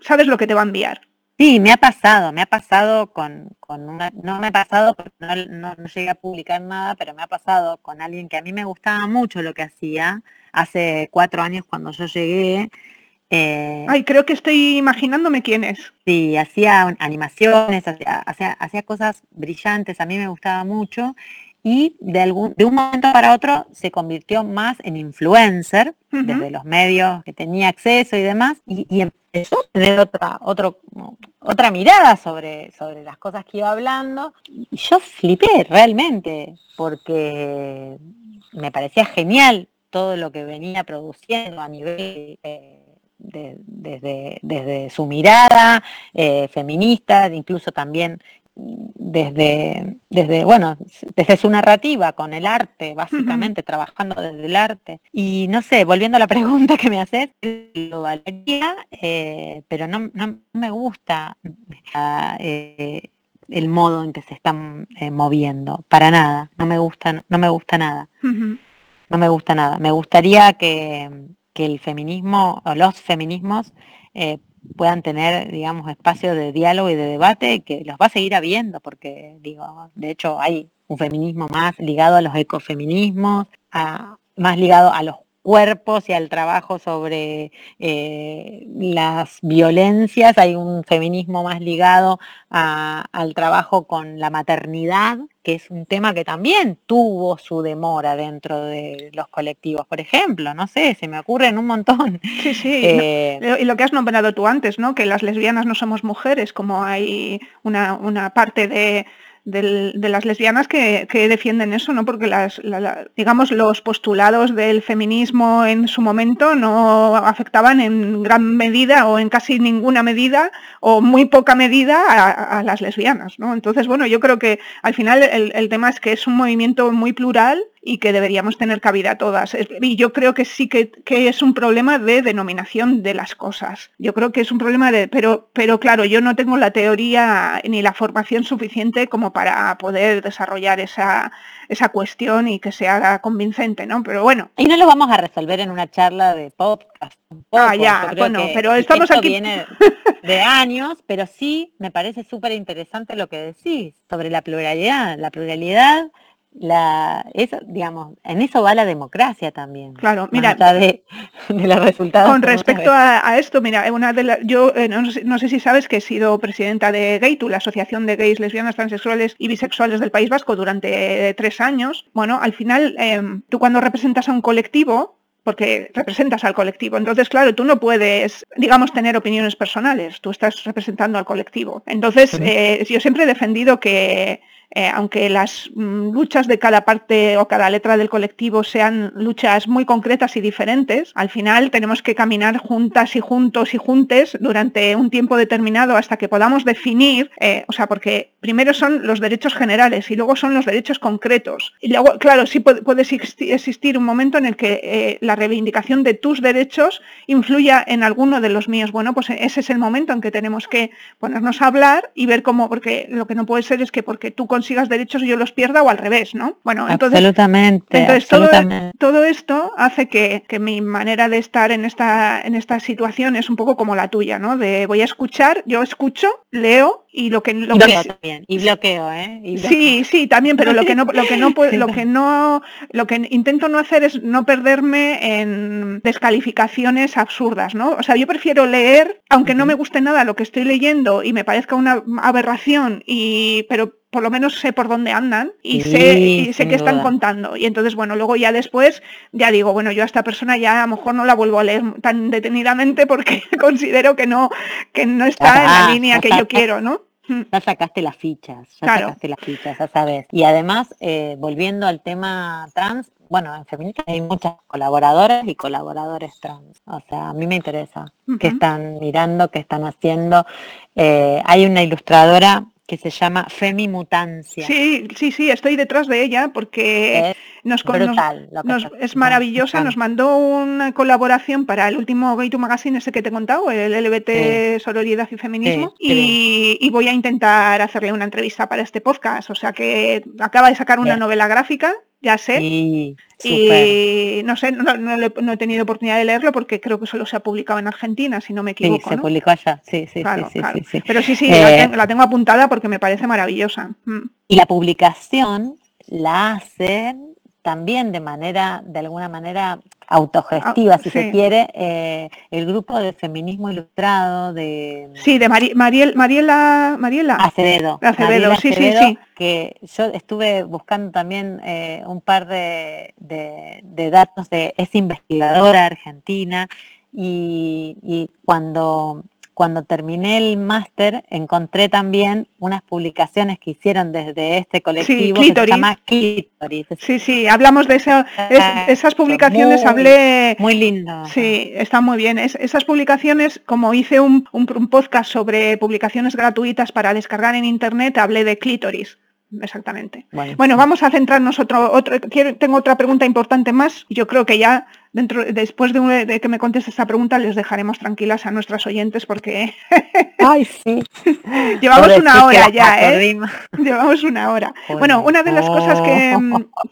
[SPEAKER 2] sabes lo que te va a enviar.
[SPEAKER 3] Sí, me ha pasado, me ha pasado con, una, no me ha pasado porque no, no, llegué a publicar nada, pero me ha pasado con alguien que a mí me gustaba mucho lo que hacía hace cuatro años cuando yo llegué
[SPEAKER 2] eh, Ay, creo que estoy imaginándome quién es.
[SPEAKER 3] Sí, hacía animaciones, hacía, cosas brillantes, a mí me gustaba mucho. Y de, algún, de un momento para otro se convirtió más en influencer desde los medios que tenía acceso y demás y, empezó a tener otra, otro, otra mirada sobre, sobre las cosas que iba hablando. Y yo flipé realmente porque me parecía genial todo lo que venía produciendo a nivel eh, desde, desde su mirada eh, feminista, incluso también desde, desde, bueno, desde su narrativa con el arte, básicamente, trabajando desde el arte. Y no sé, volviendo a la pregunta que me haces, lo valería, eh, pero no, me gusta eh, el modo en que se están moviendo, para nada, no me gusta, no me gusta nada. No me gusta nada. Me gustaría que, que el feminismo o los feminismos eh, puedan tener, digamos, espacios de diálogo y de debate que los va a seguir habiendo, porque, digo, de hecho hay un feminismo más ligado a los ecofeminismos, más ligado a los cuerpos y al trabajo sobre eh, las violencias, hay un feminismo más ligado al trabajo con la maternidad, que es un tema que también tuvo su demora dentro de los colectivos, por ejemplo, no sé, se me ocurren un montón.
[SPEAKER 2] Sí, sí, eh, y lo que has nombrado tú antes, ¿no? Que las lesbianas no somos mujeres, como hay una parte de de las lesbianas que, defienden eso, ¿no? Porque las, digamos, los postulados del feminismo en su momento no afectaban en gran medida o en casi ninguna medida o muy poca medida a, las lesbianas, ¿no? Entonces, bueno, yo creo que al final el, el tema es que es un movimiento muy plural y que deberíamos tener cabida todas. Y yo creo que sí que, es un problema de denominación de las cosas. Yo creo que es un problema de, pero, pero claro, yo no tengo la teoría ni la formación suficiente como para poder desarrollar esa, esa cuestión y que se haga convincente, ¿no? Pero bueno.
[SPEAKER 3] Y no lo vamos a resolver en una charla de podcast.
[SPEAKER 2] ah, ya, bueno, pero estamos aquí.
[SPEAKER 3] Viene de años, pero sí me parece súper interesante lo que decís sobre la pluralidad. La pluralidad la eso digamos en eso va la democracia también
[SPEAKER 2] claro mira
[SPEAKER 3] de, los resultados
[SPEAKER 2] con respecto a, esto mira una de yo eh, no, sé, si sabes que he sido presidenta de GayTu la asociación de gays lesbianas transexuales y bisexuales del País Vasco durante tres años bueno al final em, tú cuando representas a un colectivo porque representas al colectivo. Entonces, claro, tú no puedes, digamos, tener opiniones personales, tú estás representando al colectivo. Entonces, eh, yo siempre he defendido que eh, aunque las mm, luchas de cada parte o cada letra del colectivo sean luchas muy concretas y diferentes, al final tenemos que caminar juntas y juntos y juntes durante un tiempo determinado hasta que podamos definir, eh, o sea, porque primero son los derechos generales y luego son los derechos concretos. Y luego, claro, sí puede, existir un momento en el que eh, la reivindicación de tus derechos influya en alguno de los míos. Bueno, pues ese es el momento en que tenemos que ponernos a hablar y ver cómo, porque lo que no puede ser es que porque tú consigas derechos yo los pierda o al revés, ¿no?
[SPEAKER 3] Bueno, entonces, absolutamente,
[SPEAKER 2] entonces Todo, esto hace que, mi manera de estar en esta, en esta situación es un poco como la tuya, ¿no? De voy a escuchar, yo escucho, leo y lo que lo
[SPEAKER 3] que y bloqueo, ¿eh?
[SPEAKER 2] Sí, sí, también, pero lo que no lo que no lo que no lo que intento no hacer es no perderme en descalificaciones absurdas, ¿no? O sea, yo prefiero leer, aunque no me guste nada lo que estoy leyendo y me parezca una aberración y pero por lo menos sé por dónde andan y sé, y sé qué están contando. Y entonces, bueno, luego ya después, ya digo, bueno, yo a esta persona ya a lo mejor no la vuelvo a leer tan detenidamente porque considero que no, que no está en la línea que yo quiero, ¿no?
[SPEAKER 3] Mm. Ya sacaste las fichas, ya sacaste las fichas, ya sabes. Y además, eh, volviendo al tema trans, bueno, en Feminista hay muchas colaboradoras y colaboradores trans. O sea, a mí me interesa qué están mirando, qué están haciendo. Eh, hay una ilustradora que se llama Femimutancia.
[SPEAKER 2] Sí, sí, sí, estoy detrás de ella porque
[SPEAKER 3] es nos,
[SPEAKER 2] es maravillosa, nos mandó una colaboración para el último Gay to Magazine ese que te he contado, el LBT Sororidad y Feminismo, y, voy a intentar hacerle una entrevista para este podcast, o sea que acaba de sacar una novela gráfica ya sé. y no sé, no, he tenido oportunidad de leerlo porque creo que solo se ha publicado en Argentina, si no me equivoco.
[SPEAKER 3] Sí, se publicó allá, sí, sí,
[SPEAKER 2] sí, Pero sí, sí, la, eh, tengo, apuntada porque me parece maravillosa. Mm.
[SPEAKER 3] Y la publicación la hacen también de manera, de alguna manera autogestiva, ah, si se quiere, eh, el grupo de feminismo ilustrado de...
[SPEAKER 2] Sí, de Mariel, Mariela, Mariela.
[SPEAKER 3] Acevedo.
[SPEAKER 2] Acevedo, sí, sí, sí.
[SPEAKER 3] Que yo estuve buscando también eh, un par de, de, datos de esa investigadora argentina y, y cuando cuando terminé el máster encontré también unas publicaciones que hicieron desde este colectivo que se llama Clitoris.
[SPEAKER 2] Sí, sí, hablamos de esas publicaciones, hablé...
[SPEAKER 3] Muy lindo.
[SPEAKER 2] Sí, está muy bien. esas publicaciones, como hice un, podcast sobre publicaciones gratuitas para descargar en internet, hablé de Clitoris exactamente. Bueno, vamos a centrarnos otro, otro tengo otra pregunta importante más. Yo creo que ya dentro, después de, que me conteste esta pregunta les dejaremos tranquilas a nuestras oyentes porque
[SPEAKER 3] Ay, sí.
[SPEAKER 2] llevamos una hora ya, ¿eh? Llevamos una hora. Bueno, una de las cosas que,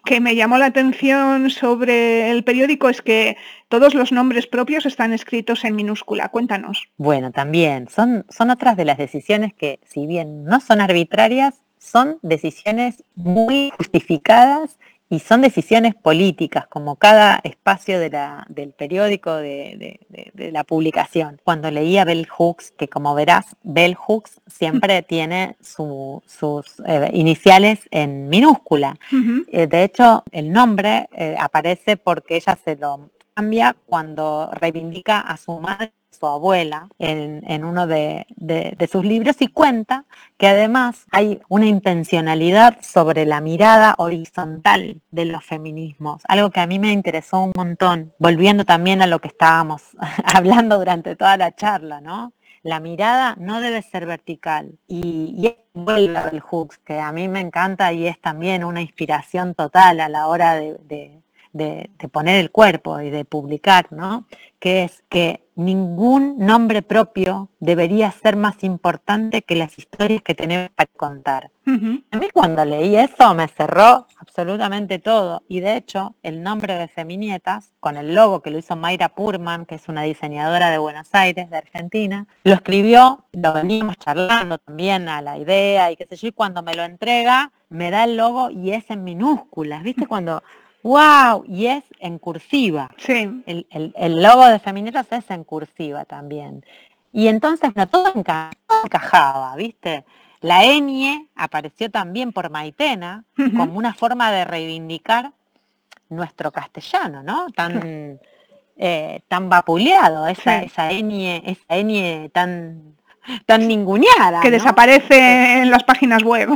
[SPEAKER 2] que me llamó la atención sobre el periódico es que todos los nombres propios están escritos en minúscula. Cuéntanos.
[SPEAKER 3] Bueno, también son, son otras de las decisiones que, si bien no son arbitrarias, son decisiones muy justificadas y son decisiones políticas, como cada espacio de la, del periódico, de, la publicación. Cuando leía Bell Hooks, que como verás, Bell Hooks siempre tiene sus eh, iniciales en minúscula. Eh, de hecho, el nombre eh, aparece porque ella se lo cambia cuando reivindica a su madre su abuela en, uno de, sus libros y cuenta que además hay una intencionalidad sobre la mirada horizontal de los feminismos, algo que a mí me interesó un montón, volviendo también a lo que estábamos hablando durante toda la charla, ¿no? La mirada no debe ser vertical y, y vuelve el Hooks, que a mí me encanta y es también una inspiración total a la hora de, de, poner el cuerpo y de publicar, ¿no? Que es que ningún nombre propio debería ser más importante que las historias que tenemos para contar. A mí cuando leí eso me cerró absolutamente todo. Y de hecho, el nombre de Feminietas, con el logo que lo hizo Mayra Purman, que es una diseñadora de Buenos Aires, de Argentina, lo escribió, lo veníamos charlando también a la idea y qué sé yo, y cuando me lo entrega, me da el logo y es en minúsculas. ¿Viste? Cuando ¡Wow! Y es en cursiva.
[SPEAKER 2] Sí.
[SPEAKER 3] El, logo de Feminetas es en cursiva también. Y entonces no, todo, encajaba, ¿viste? La enie apareció también por Maitena como una forma de reivindicar nuestro castellano, ¿no? Tan, eh, tan vapuleado, esa, esa enie, esa enie tan tan ninguneada.
[SPEAKER 2] Que desaparece en las páginas web.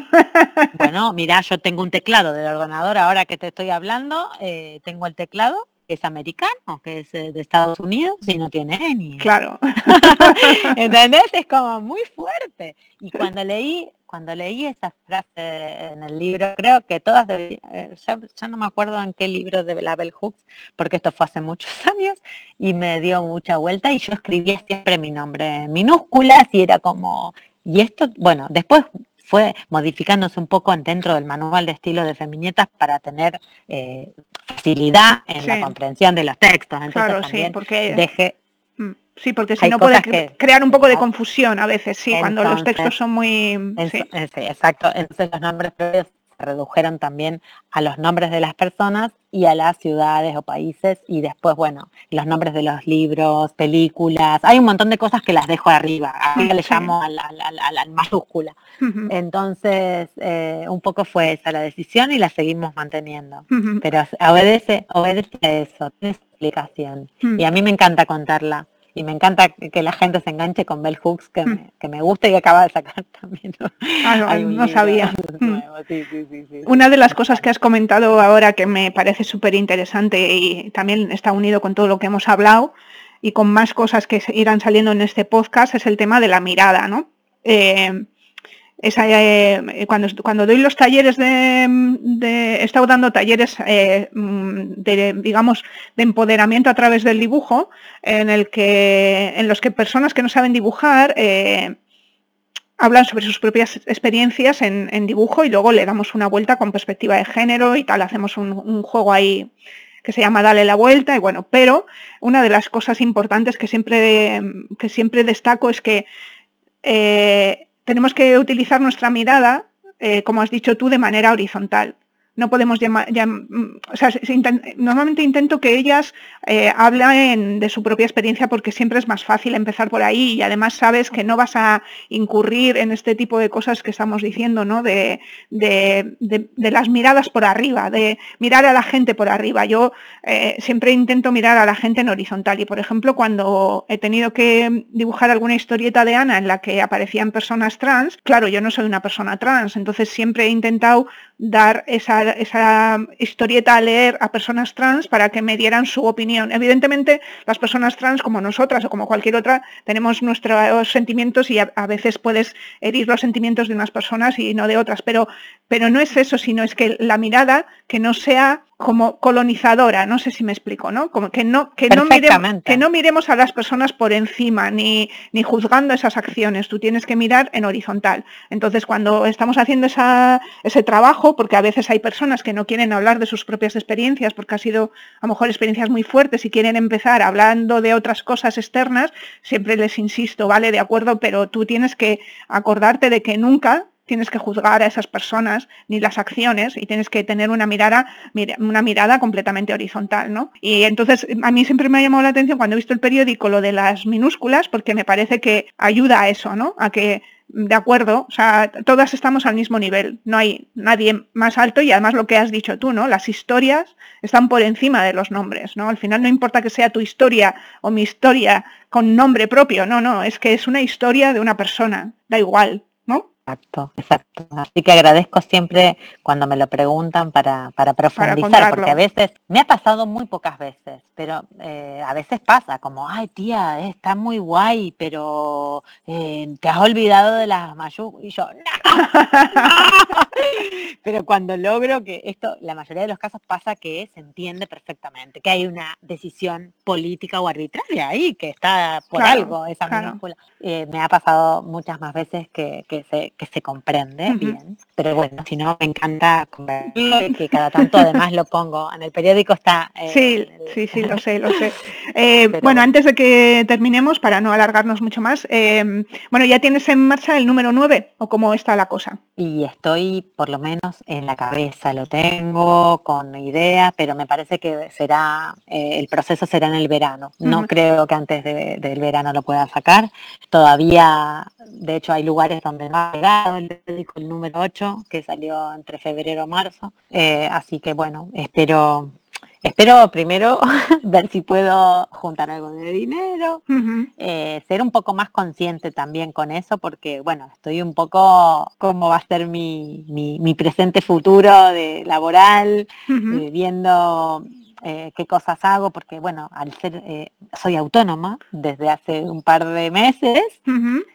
[SPEAKER 3] Bueno, mira, yo tengo un teclado del ordenador ahora que te estoy hablando, eh, tengo el teclado es americano, que es eh, de Estados Unidos y no tiene ni.
[SPEAKER 2] Claro.
[SPEAKER 3] ¿Entendés? Es como muy fuerte. Y cuando leí, cuando leí esa frase en el libro, creo que todas, de, eh, ya, no me acuerdo en qué libro de la Bell Hooks, porque esto fue hace muchos años, y me dio mucha vuelta y yo escribía siempre mi nombre en minúsculas y era como, y esto, bueno, después fue modificándose un poco dentro del manual de estilo de Feminietas para tener eh, facilidad en la comprensión de los textos.
[SPEAKER 2] claro, sí, porque dejé, mm, Sí, porque si no puede crear un poco de confusión a veces, sí, cuando los textos son muy...
[SPEAKER 3] sí. exacto. Entonces los nombres previos redujeron también a los nombres de las personas y a las ciudades o países y después, bueno, los nombres de los libros, películas. Hay un montón de cosas que las dejo arriba. Arriba le llamo a la, mayúscula. Entonces, eh, un poco fue esa la decisión y la seguimos manteniendo. Pero obedece, obedece a eso, tiene explicación. Y a mí me encanta contarla y me encanta que la gente se enganche con Bell Hooks, que, me, que me gusta y acaba de sacar también.
[SPEAKER 2] Ah, no, sabía. Mm. Una de las cosas que has comentado ahora que me parece súper interesante y también está unido con todo lo que hemos hablado y con más cosas que irán saliendo en este podcast es el tema de la mirada, ¿no? Eh, eh, cuando, cuando doy los talleres de, he estado dando talleres eh, de, digamos, de empoderamiento a través del dibujo, en los que personas que no saben dibujar eh, hablan sobre sus propias experiencias en, dibujo y luego le damos una vuelta con perspectiva de género y tal, hacemos un, juego ahí que se llama Dale la vuelta y bueno, pero una de las cosas importantes que siempre, que siempre destaco es que tenemos que utilizar nuestra mirada, eh, como has dicho tú, de manera horizontal no podemos llamar, sea, normalmente intento que ellas eh, hablen de su propia experiencia porque siempre es más fácil empezar por ahí y además sabes que no vas a incurrir en este tipo de cosas que estamos diciendo, ¿no? De, las miradas por arriba, de mirar a la gente por arriba. Yo eh, siempre intento mirar a la gente en horizontal y, por ejemplo, cuando he tenido que dibujar alguna historieta de Ana en la que aparecían personas trans, claro, yo no soy una persona trans, entonces siempre he intentado dar esa, esa, historieta a leer a personas trans para que me dieran su opinión. Evidentemente, las personas trans, como nosotras o como cualquier otra, tenemos nuestros sentimientos y a, veces puedes herir los sentimientos de unas personas y no de otras, pero, pero no es eso, sino es que la mirada que no sea como colonizadora, no sé si me explico, ¿no? Como que no, que no, miremos, que no miremos a las personas por encima, ni, ni juzgando esas acciones, tú tienes que mirar en horizontal. Entonces, cuando estamos haciendo esa, ese trabajo, porque a veces hay personas que no quieren hablar de sus propias experiencias, porque ha sido a lo mejor experiencias muy fuertes y quieren empezar hablando de otras cosas externas, siempre les insisto, vale, de acuerdo, pero tú tienes que acordarte de que nunca tienes que juzgar a esas personas ni las acciones y tienes que tener una mirada, una mirada completamente horizontal, ¿no? Y entonces a mí siempre me ha llamado la atención cuando he visto el periódico lo de las minúsculas porque me parece que ayuda a eso, ¿no? A que de acuerdo, o sea, todas estamos al mismo nivel, no hay nadie más alto y además lo que has dicho tú, ¿no? Las historias están por encima de los nombres, ¿no? Al final no importa que sea tu historia o mi historia con nombre propio, no, no, es que es una historia de una persona, da igual,
[SPEAKER 3] Exacto, exacto. Así que agradezco siempre cuando me lo preguntan para, para profundizar, porque a veces, me ha pasado muy pocas veces, pero eh, a veces pasa como, ay tía, está muy guay, pero eh, te has olvidado de las mayúsculas. Y yo, pero cuando logro que esto, la mayoría de los casos pasa que se entiende perfectamente, que hay una decisión política o arbitraria ahí, que está por algo esa mayúscula. Eh, me ha pasado muchas más veces que, que se que se comprende bien, pero bueno, si no, me encanta que cada tanto además lo pongo, en el periódico está...
[SPEAKER 2] Eh, sí, sí, sí, lo sé, lo sé. Eh, bueno, antes de que terminemos, para no alargarnos mucho más, em, bueno, ¿ya tienes en marcha el número 9 o cómo está la cosa?
[SPEAKER 3] Y estoy por lo menos en la cabeza, lo tengo con idea, pero me parece que será, eh, el proceso será en el verano. No creo que antes del verano lo pueda sacar. Todavía, de hecho, hay lugares donde no el el número 8, que salió entre febrero y marzo. Eh, así que bueno, espero espero primero ver si puedo juntar algo de dinero, eh, ser un poco más consciente también con eso, porque bueno, estoy un poco cómo va a ser mi, mi, presente futuro de laboral, eh, viendo eh, qué cosas hago, porque bueno, al ser, eh, soy autónoma desde hace un par de meses,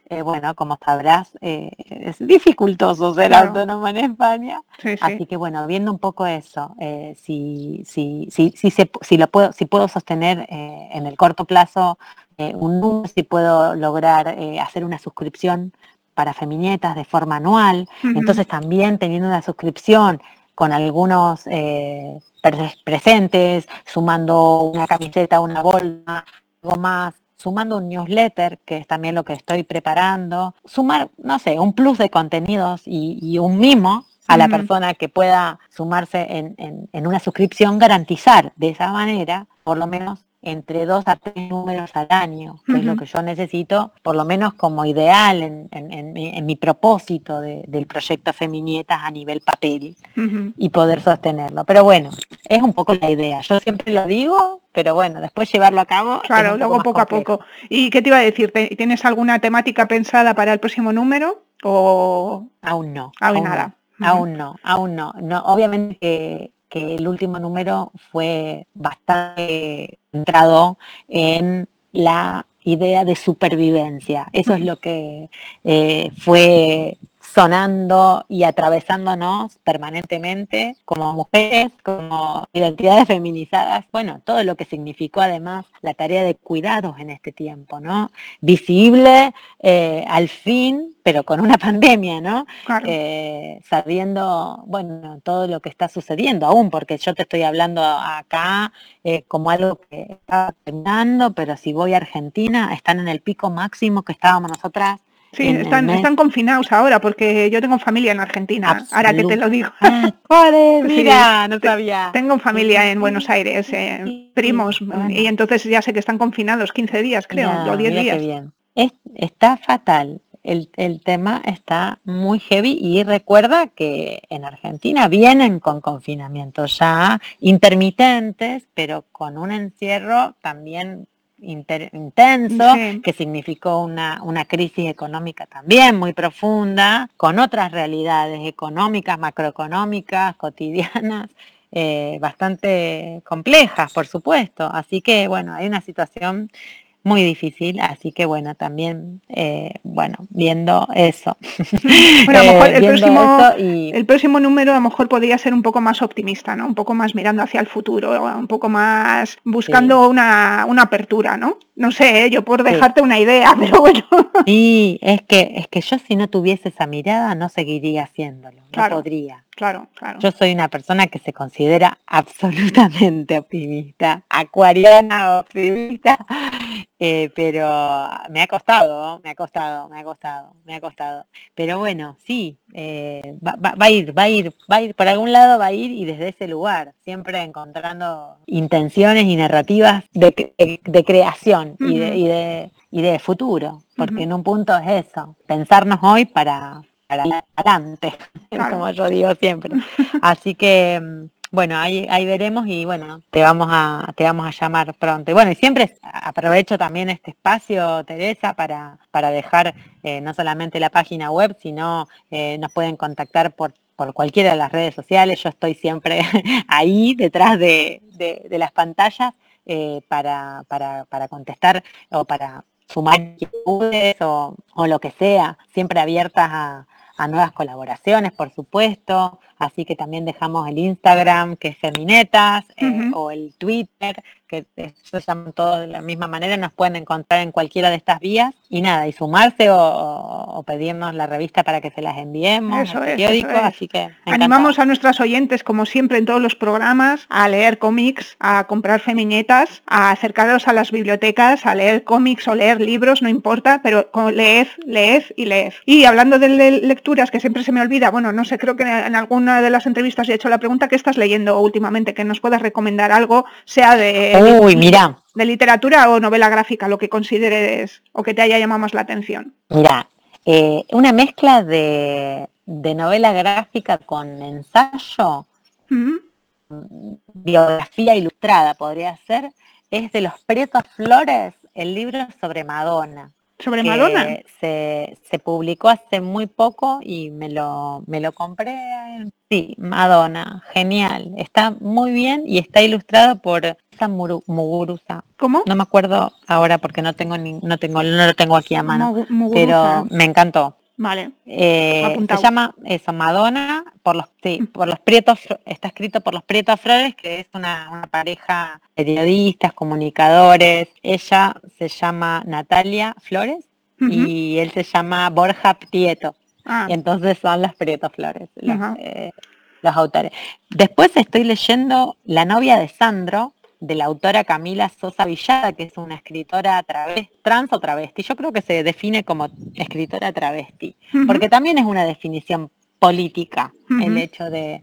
[SPEAKER 3] eh, bueno, como sabrás, es dificultoso ser autónoma en España, así que bueno, viendo un poco eso, si, si, si, si, se, si, lo puedo, si puedo sostener en el corto plazo un número, si puedo lograr hacer una suscripción para Feminietas de forma anual, entonces también teniendo una suscripción con algunos eh, presentes, sumando una camiseta, una bolsa, algo más, sumando un newsletter, que es también lo que estoy preparando, sumar, no sé, un plus de contenidos y, un mimo a la persona que pueda sumarse en, en, una suscripción, garantizar de esa manera, por lo menos, entre dos a tres números al año, que es lo que yo necesito, por lo menos como ideal en, mi propósito del proyecto Feminietas a nivel papel y poder sostenerlo. Pero bueno, es un poco la idea. Yo siempre lo digo, pero bueno, después llevarlo a cabo.
[SPEAKER 2] Claro, luego poco a poco. ¿Y qué te iba a decir? ¿Tienes alguna temática pensada para el próximo número? O
[SPEAKER 3] aún no.
[SPEAKER 2] Aún, nada.
[SPEAKER 3] Aún no, aún no. no obviamente que que el último número fue bastante centrado en la idea de supervivencia. Eso es lo que eh, fue sonando y atravesándonos permanentemente como mujeres, como identidades feminizadas, bueno, todo lo que significó además la tarea de cuidados en este tiempo, ¿no? Visible eh, al fin, pero con una pandemia, ¿no? Eh, sabiendo, bueno, todo lo que está sucediendo aún, porque yo te estoy hablando acá eh, como algo que está terminando, pero si voy a Argentina, están en el pico máximo que estábamos nosotras
[SPEAKER 2] Sí, están, están confinados ahora porque yo tengo familia en Argentina, ahora que te lo digo.
[SPEAKER 3] Ah, Mira, no sabía.
[SPEAKER 2] Tengo familia en Buenos Aires, eh, primos, y entonces ya sé que están confinados 15 días, creo, o 10 días.
[SPEAKER 3] Bien. está fatal. El, el, tema está muy heavy y recuerda que en Argentina vienen con confinamientos ya intermitentes, pero con un encierro también intenso, que significó una, una, crisis económica también muy profunda, con otras realidades económicas, macroeconómicas, cotidianas, eh, bastante complejas, por supuesto. Así que, bueno, hay una situación muy difícil, así que bueno, también, eh, bueno, viendo eso.
[SPEAKER 2] Bueno, a lo mejor el, próximo, el próximo número a lo mejor podría ser un poco más optimista, ¿no? Un poco más mirando hacia el futuro, un poco más buscando una, una, apertura, ¿no? No sé, ¿eh? yo por dejarte una idea, pero bueno.
[SPEAKER 3] Sí, es que, es que yo si no tuviese esa mirada no seguiría haciéndolo, no podría.
[SPEAKER 2] Claro, claro.
[SPEAKER 3] Yo soy una persona que se considera absolutamente optimista, acuariana optimista, eh, pero me ha costado, me ha costado, me ha costado, me ha costado. Pero bueno, sí, eh, va, a ir, va a ir, va a ir, por algún lado va a ir y desde ese lugar, siempre encontrando intenciones y narrativas de, creación y, de, y, de, futuro, porque en un punto es eso, pensarnos hoy para, para adelante, como yo digo siempre. Así que mm, bueno, ahí, ahí veremos y bueno, te vamos a, te vamos a llamar pronto. Y bueno, y siempre aprovecho también este espacio, Teresa, para, para dejar eh, no solamente la página web, sino eh, nos pueden contactar por, por cualquiera de las redes sociales. Yo estoy siempre ahí detrás de, de, las pantallas eh, para, para, para contestar o para sumar inquietudes o, o lo que sea, siempre abiertas a, a nuevas colaboraciones, por supuesto. Así que también dejamos el Instagram, que es Feminetas, eh, o el Twitter, que se llaman todos de la misma manera, nos pueden encontrar en cualquiera de estas vías. Y nada, y sumarse o, pedirnos la revista para que se las enviemos,
[SPEAKER 2] eso periódico, así que animamos a nuestras oyentes, como siempre en todos los programas, a leer cómics, a comprar feminetas, a acercaros a las bibliotecas, a leer cómics o leer libros, no importa, pero leed, leed y leed. Y hablando de lecturas, que siempre se me olvida, bueno, no sé, creo que en alguna de las entrevistas he hecho la pregunta, ¿qué estás leyendo últimamente? Que nos puedas recomendar algo, sea de
[SPEAKER 3] Uy, mira.
[SPEAKER 2] De literatura o novela gráfica, lo que consideres o que te haya llamado más la atención.
[SPEAKER 3] Mira, eh, una mezcla de, novela gráfica con ensayo. biografía ilustrada, podría ser, es de los Pretos Flores, el libro sobre Madonna.
[SPEAKER 2] ¿Sobre Madonna?
[SPEAKER 3] Se, se, publicó hace muy poco y me lo, me lo compré. Sí, Madonna, genial. Está muy bien y está ilustrado por Muguruza.
[SPEAKER 2] ¿Cómo?
[SPEAKER 3] No me acuerdo ahora porque no tengo ni, no tengo, no lo tengo aquí a mano. pero me encantó.
[SPEAKER 2] Vale.
[SPEAKER 3] Eh, se llama eso, Madonna, por los, sí, por los Prietos, está escrito por los Prietos Flores, que es una, pareja periodistas, comunicadores. Ella se llama Natalia Flores y él se llama Borja Prieto. Ah. Y entonces son los Prietos Flores, eh, los autores. Después estoy leyendo La novia de Sandro, de la autora Camila Sosa Villada, que es una escritora travesti, trans o travesti. Yo creo que se define como escritora travesti, porque también es una definición política el hecho de,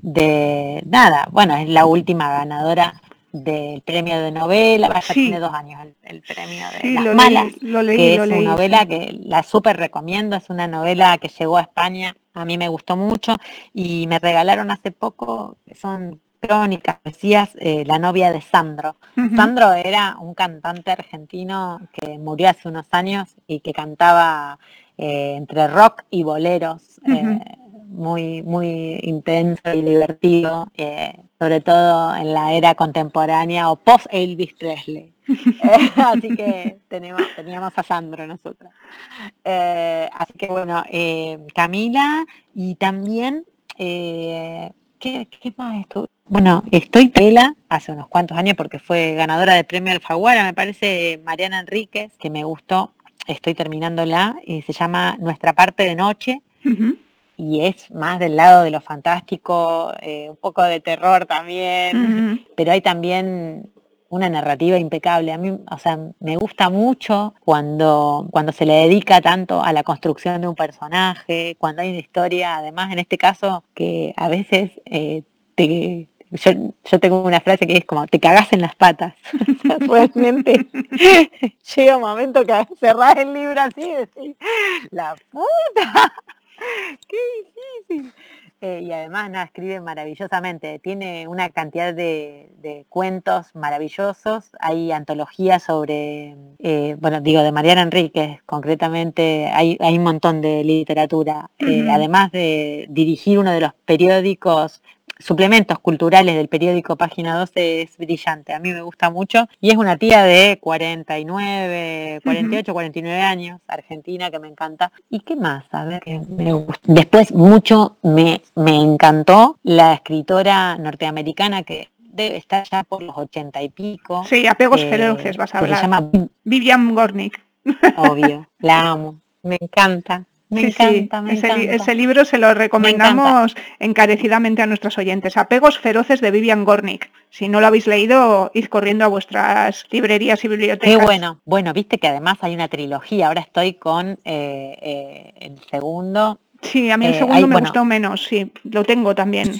[SPEAKER 3] de, nada, bueno, es la última ganadora del premio de novela, vaya tiene dos años el, premio de Las Malas, que es una novela que la súper recomiendo, es una novela que llegó a España, a mí me gustó mucho y me regalaron hace poco, son crónicas, decías, eh, la novia de Sandro. Sandro era un cantante argentino que murió hace unos años y que cantaba eh, entre rock y boleros, eh, muy, muy intenso y divertido, sobre todo en la era contemporánea o post Elvis Presley. así que tenemos, teníamos a Sandro nosotros. así que bueno, Camila y también ¿Qué, qué más esto? Bueno, estoy pela hace unos cuantos años porque fue ganadora del premio Alfaguara, me parece Mariana Enríquez, que me gustó, estoy terminándola, y se llama Nuestra parte de noche. Y es más del lado de lo fantástico, eh, un poco de terror también, pero hay también una narrativa impecable. A mí, o sea, me gusta mucho cuando, cuando se le dedica tanto a la construcción de un personaje, cuando hay una historia, además en este caso, que a veces eh, te, yo, tengo una frase que es como, te cagas en las patas. Realmente llega un momento que cerrás el libro así y decís, la puta, qué difícil. Eh, y además nada, escribe maravillosamente, tiene una cantidad de, cuentos maravillosos, hay antologías sobre, eh, bueno, digo, de Mariana Enríquez, concretamente, hay, hay un montón de literatura, eh, además de dirigir uno de los periódicos suplementos culturales del periódico Página 12 es brillante, a mí me gusta mucho y es una tía de 49, 48, 49 años, argentina, que me encanta. ¿Y qué más? A ver, me gusta. Después mucho me, me encantó la escritora norteamericana que debe estar ya por los 80 y pico.
[SPEAKER 2] Sí, apegos eh, feroces vas a hablar. Se llama Vivian Gornick.
[SPEAKER 3] Obvio, la amo, me encanta. Me encanta,
[SPEAKER 2] ese, libro se lo recomendamos encarecidamente a nuestros oyentes. Apegos feroces de Vivian Gornick. Si no lo habéis leído, id corriendo a vuestras librerías y bibliotecas.
[SPEAKER 3] Qué bueno. Bueno, viste que además hay una trilogía. Ahora estoy con eh, eh, el segundo.
[SPEAKER 2] Sí, a mí el eh, segundo me gustó menos, sí. Lo tengo también.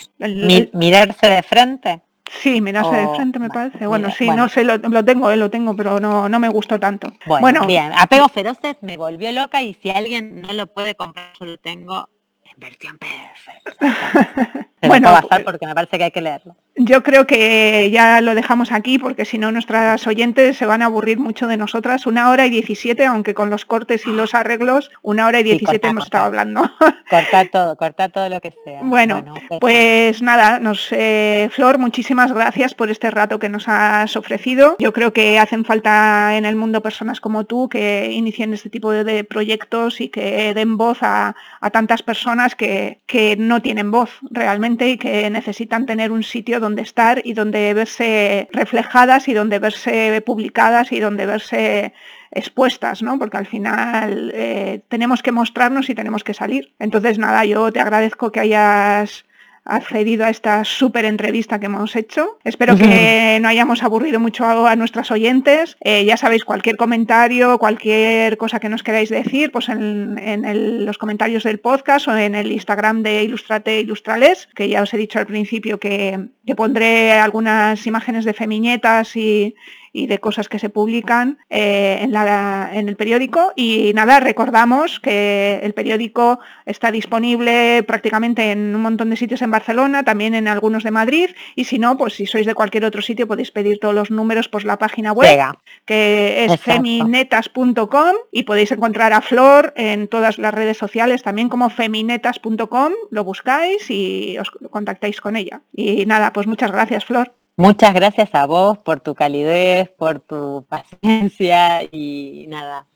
[SPEAKER 3] mirarse de frente.
[SPEAKER 2] Sí, mirarse de frente me parece. Bueno, sí, no sé, lo, tengo, eh, lo tengo, pero no, no me gustó tanto.
[SPEAKER 3] Bueno, bien, Apego Feroces me volvió loca y si alguien no lo puede comprar, yo lo tengo versión perfecta. bueno, pasar porque me parece que hay que leerlo.
[SPEAKER 2] Yo creo que ya lo dejamos aquí porque si no nuestras oyentes se van a aburrir mucho de nosotras. Una hora y diecisiete, aunque con los cortes y los arreglos, una hora y diecisiete hemos estado hablando.
[SPEAKER 3] Corta todo, corta todo lo que sea.
[SPEAKER 2] Bueno, pues nada, nos, eh, Flor, muchísimas gracias por este rato que nos has ofrecido. Yo creo que hacen falta en el mundo personas como tú que inicien este tipo de, proyectos y que den voz a tantas personas que, no tienen voz realmente y que necesitan tener un sitio donde estar y donde verse reflejadas y donde verse publicadas y donde verse expuestas, ¿no? Porque al final eh, tenemos que mostrarnos y tenemos que salir. Entonces, nada, yo te agradezco que hayas accedido a esta súper entrevista que hemos hecho. Espero que no hayamos aburrido mucho a, nuestras oyentes. Eh, ya sabéis, cualquier comentario, cualquier cosa que nos queráis decir, pues en, los comentarios del podcast o en el Instagram de Ilustrate Ilustrales, que ya os he dicho al principio que, que pondré algunas imágenes de femiñetas y, y de cosas que se publican eh, en, en el periódico. Y nada, recordamos que el periódico está disponible prácticamente en un montón de sitios en Barcelona, también en algunos de Madrid, y si no, pues si sois de cualquier otro sitio podéis pedir todos los números por la página web, que es feminetas.com y podéis encontrar a Flor en todas las redes sociales también como feminetas.com, lo buscáis y os contactáis con ella. Y nada, pues muchas gracias, Flor.
[SPEAKER 3] Muchas gracias a vos por tu calidez, por tu paciencia y nada,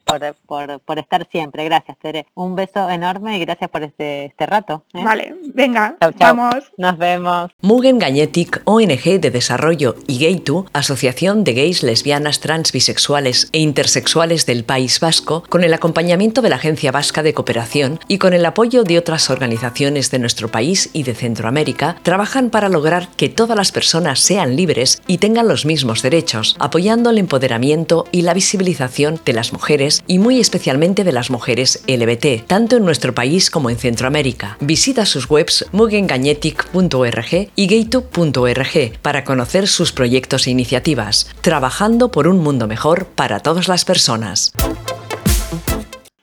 [SPEAKER 3] por, estar siempre. Gracias, Tere. Un beso enorme y gracias por este, este rato.
[SPEAKER 2] ¿eh? Vale, venga, vamos.
[SPEAKER 3] Nos vemos.
[SPEAKER 1] Mugen Gañetic, ONG de Desarrollo y Gaytu, Asociación de Gays, Lesbianas, Trans, Bisexuales e Intersexuales del País Vasco, con el acompañamiento de la Agencia Vasca de Cooperación y con el apoyo de otras organizaciones de nuestro país y de Centroamérica, trabajan para lograr que todas las personas sean libres y tengan los mismos derechos, apoyando el empoderamiento y la visibilización de las mujeres y muy especialmente de las mujeres LBT, tanto en nuestro país como en Centroamérica. Visita sus webs mugengañetic.org y gaytube.org para conocer sus proyectos e iniciativas, trabajando por un mundo mejor para todas las personas.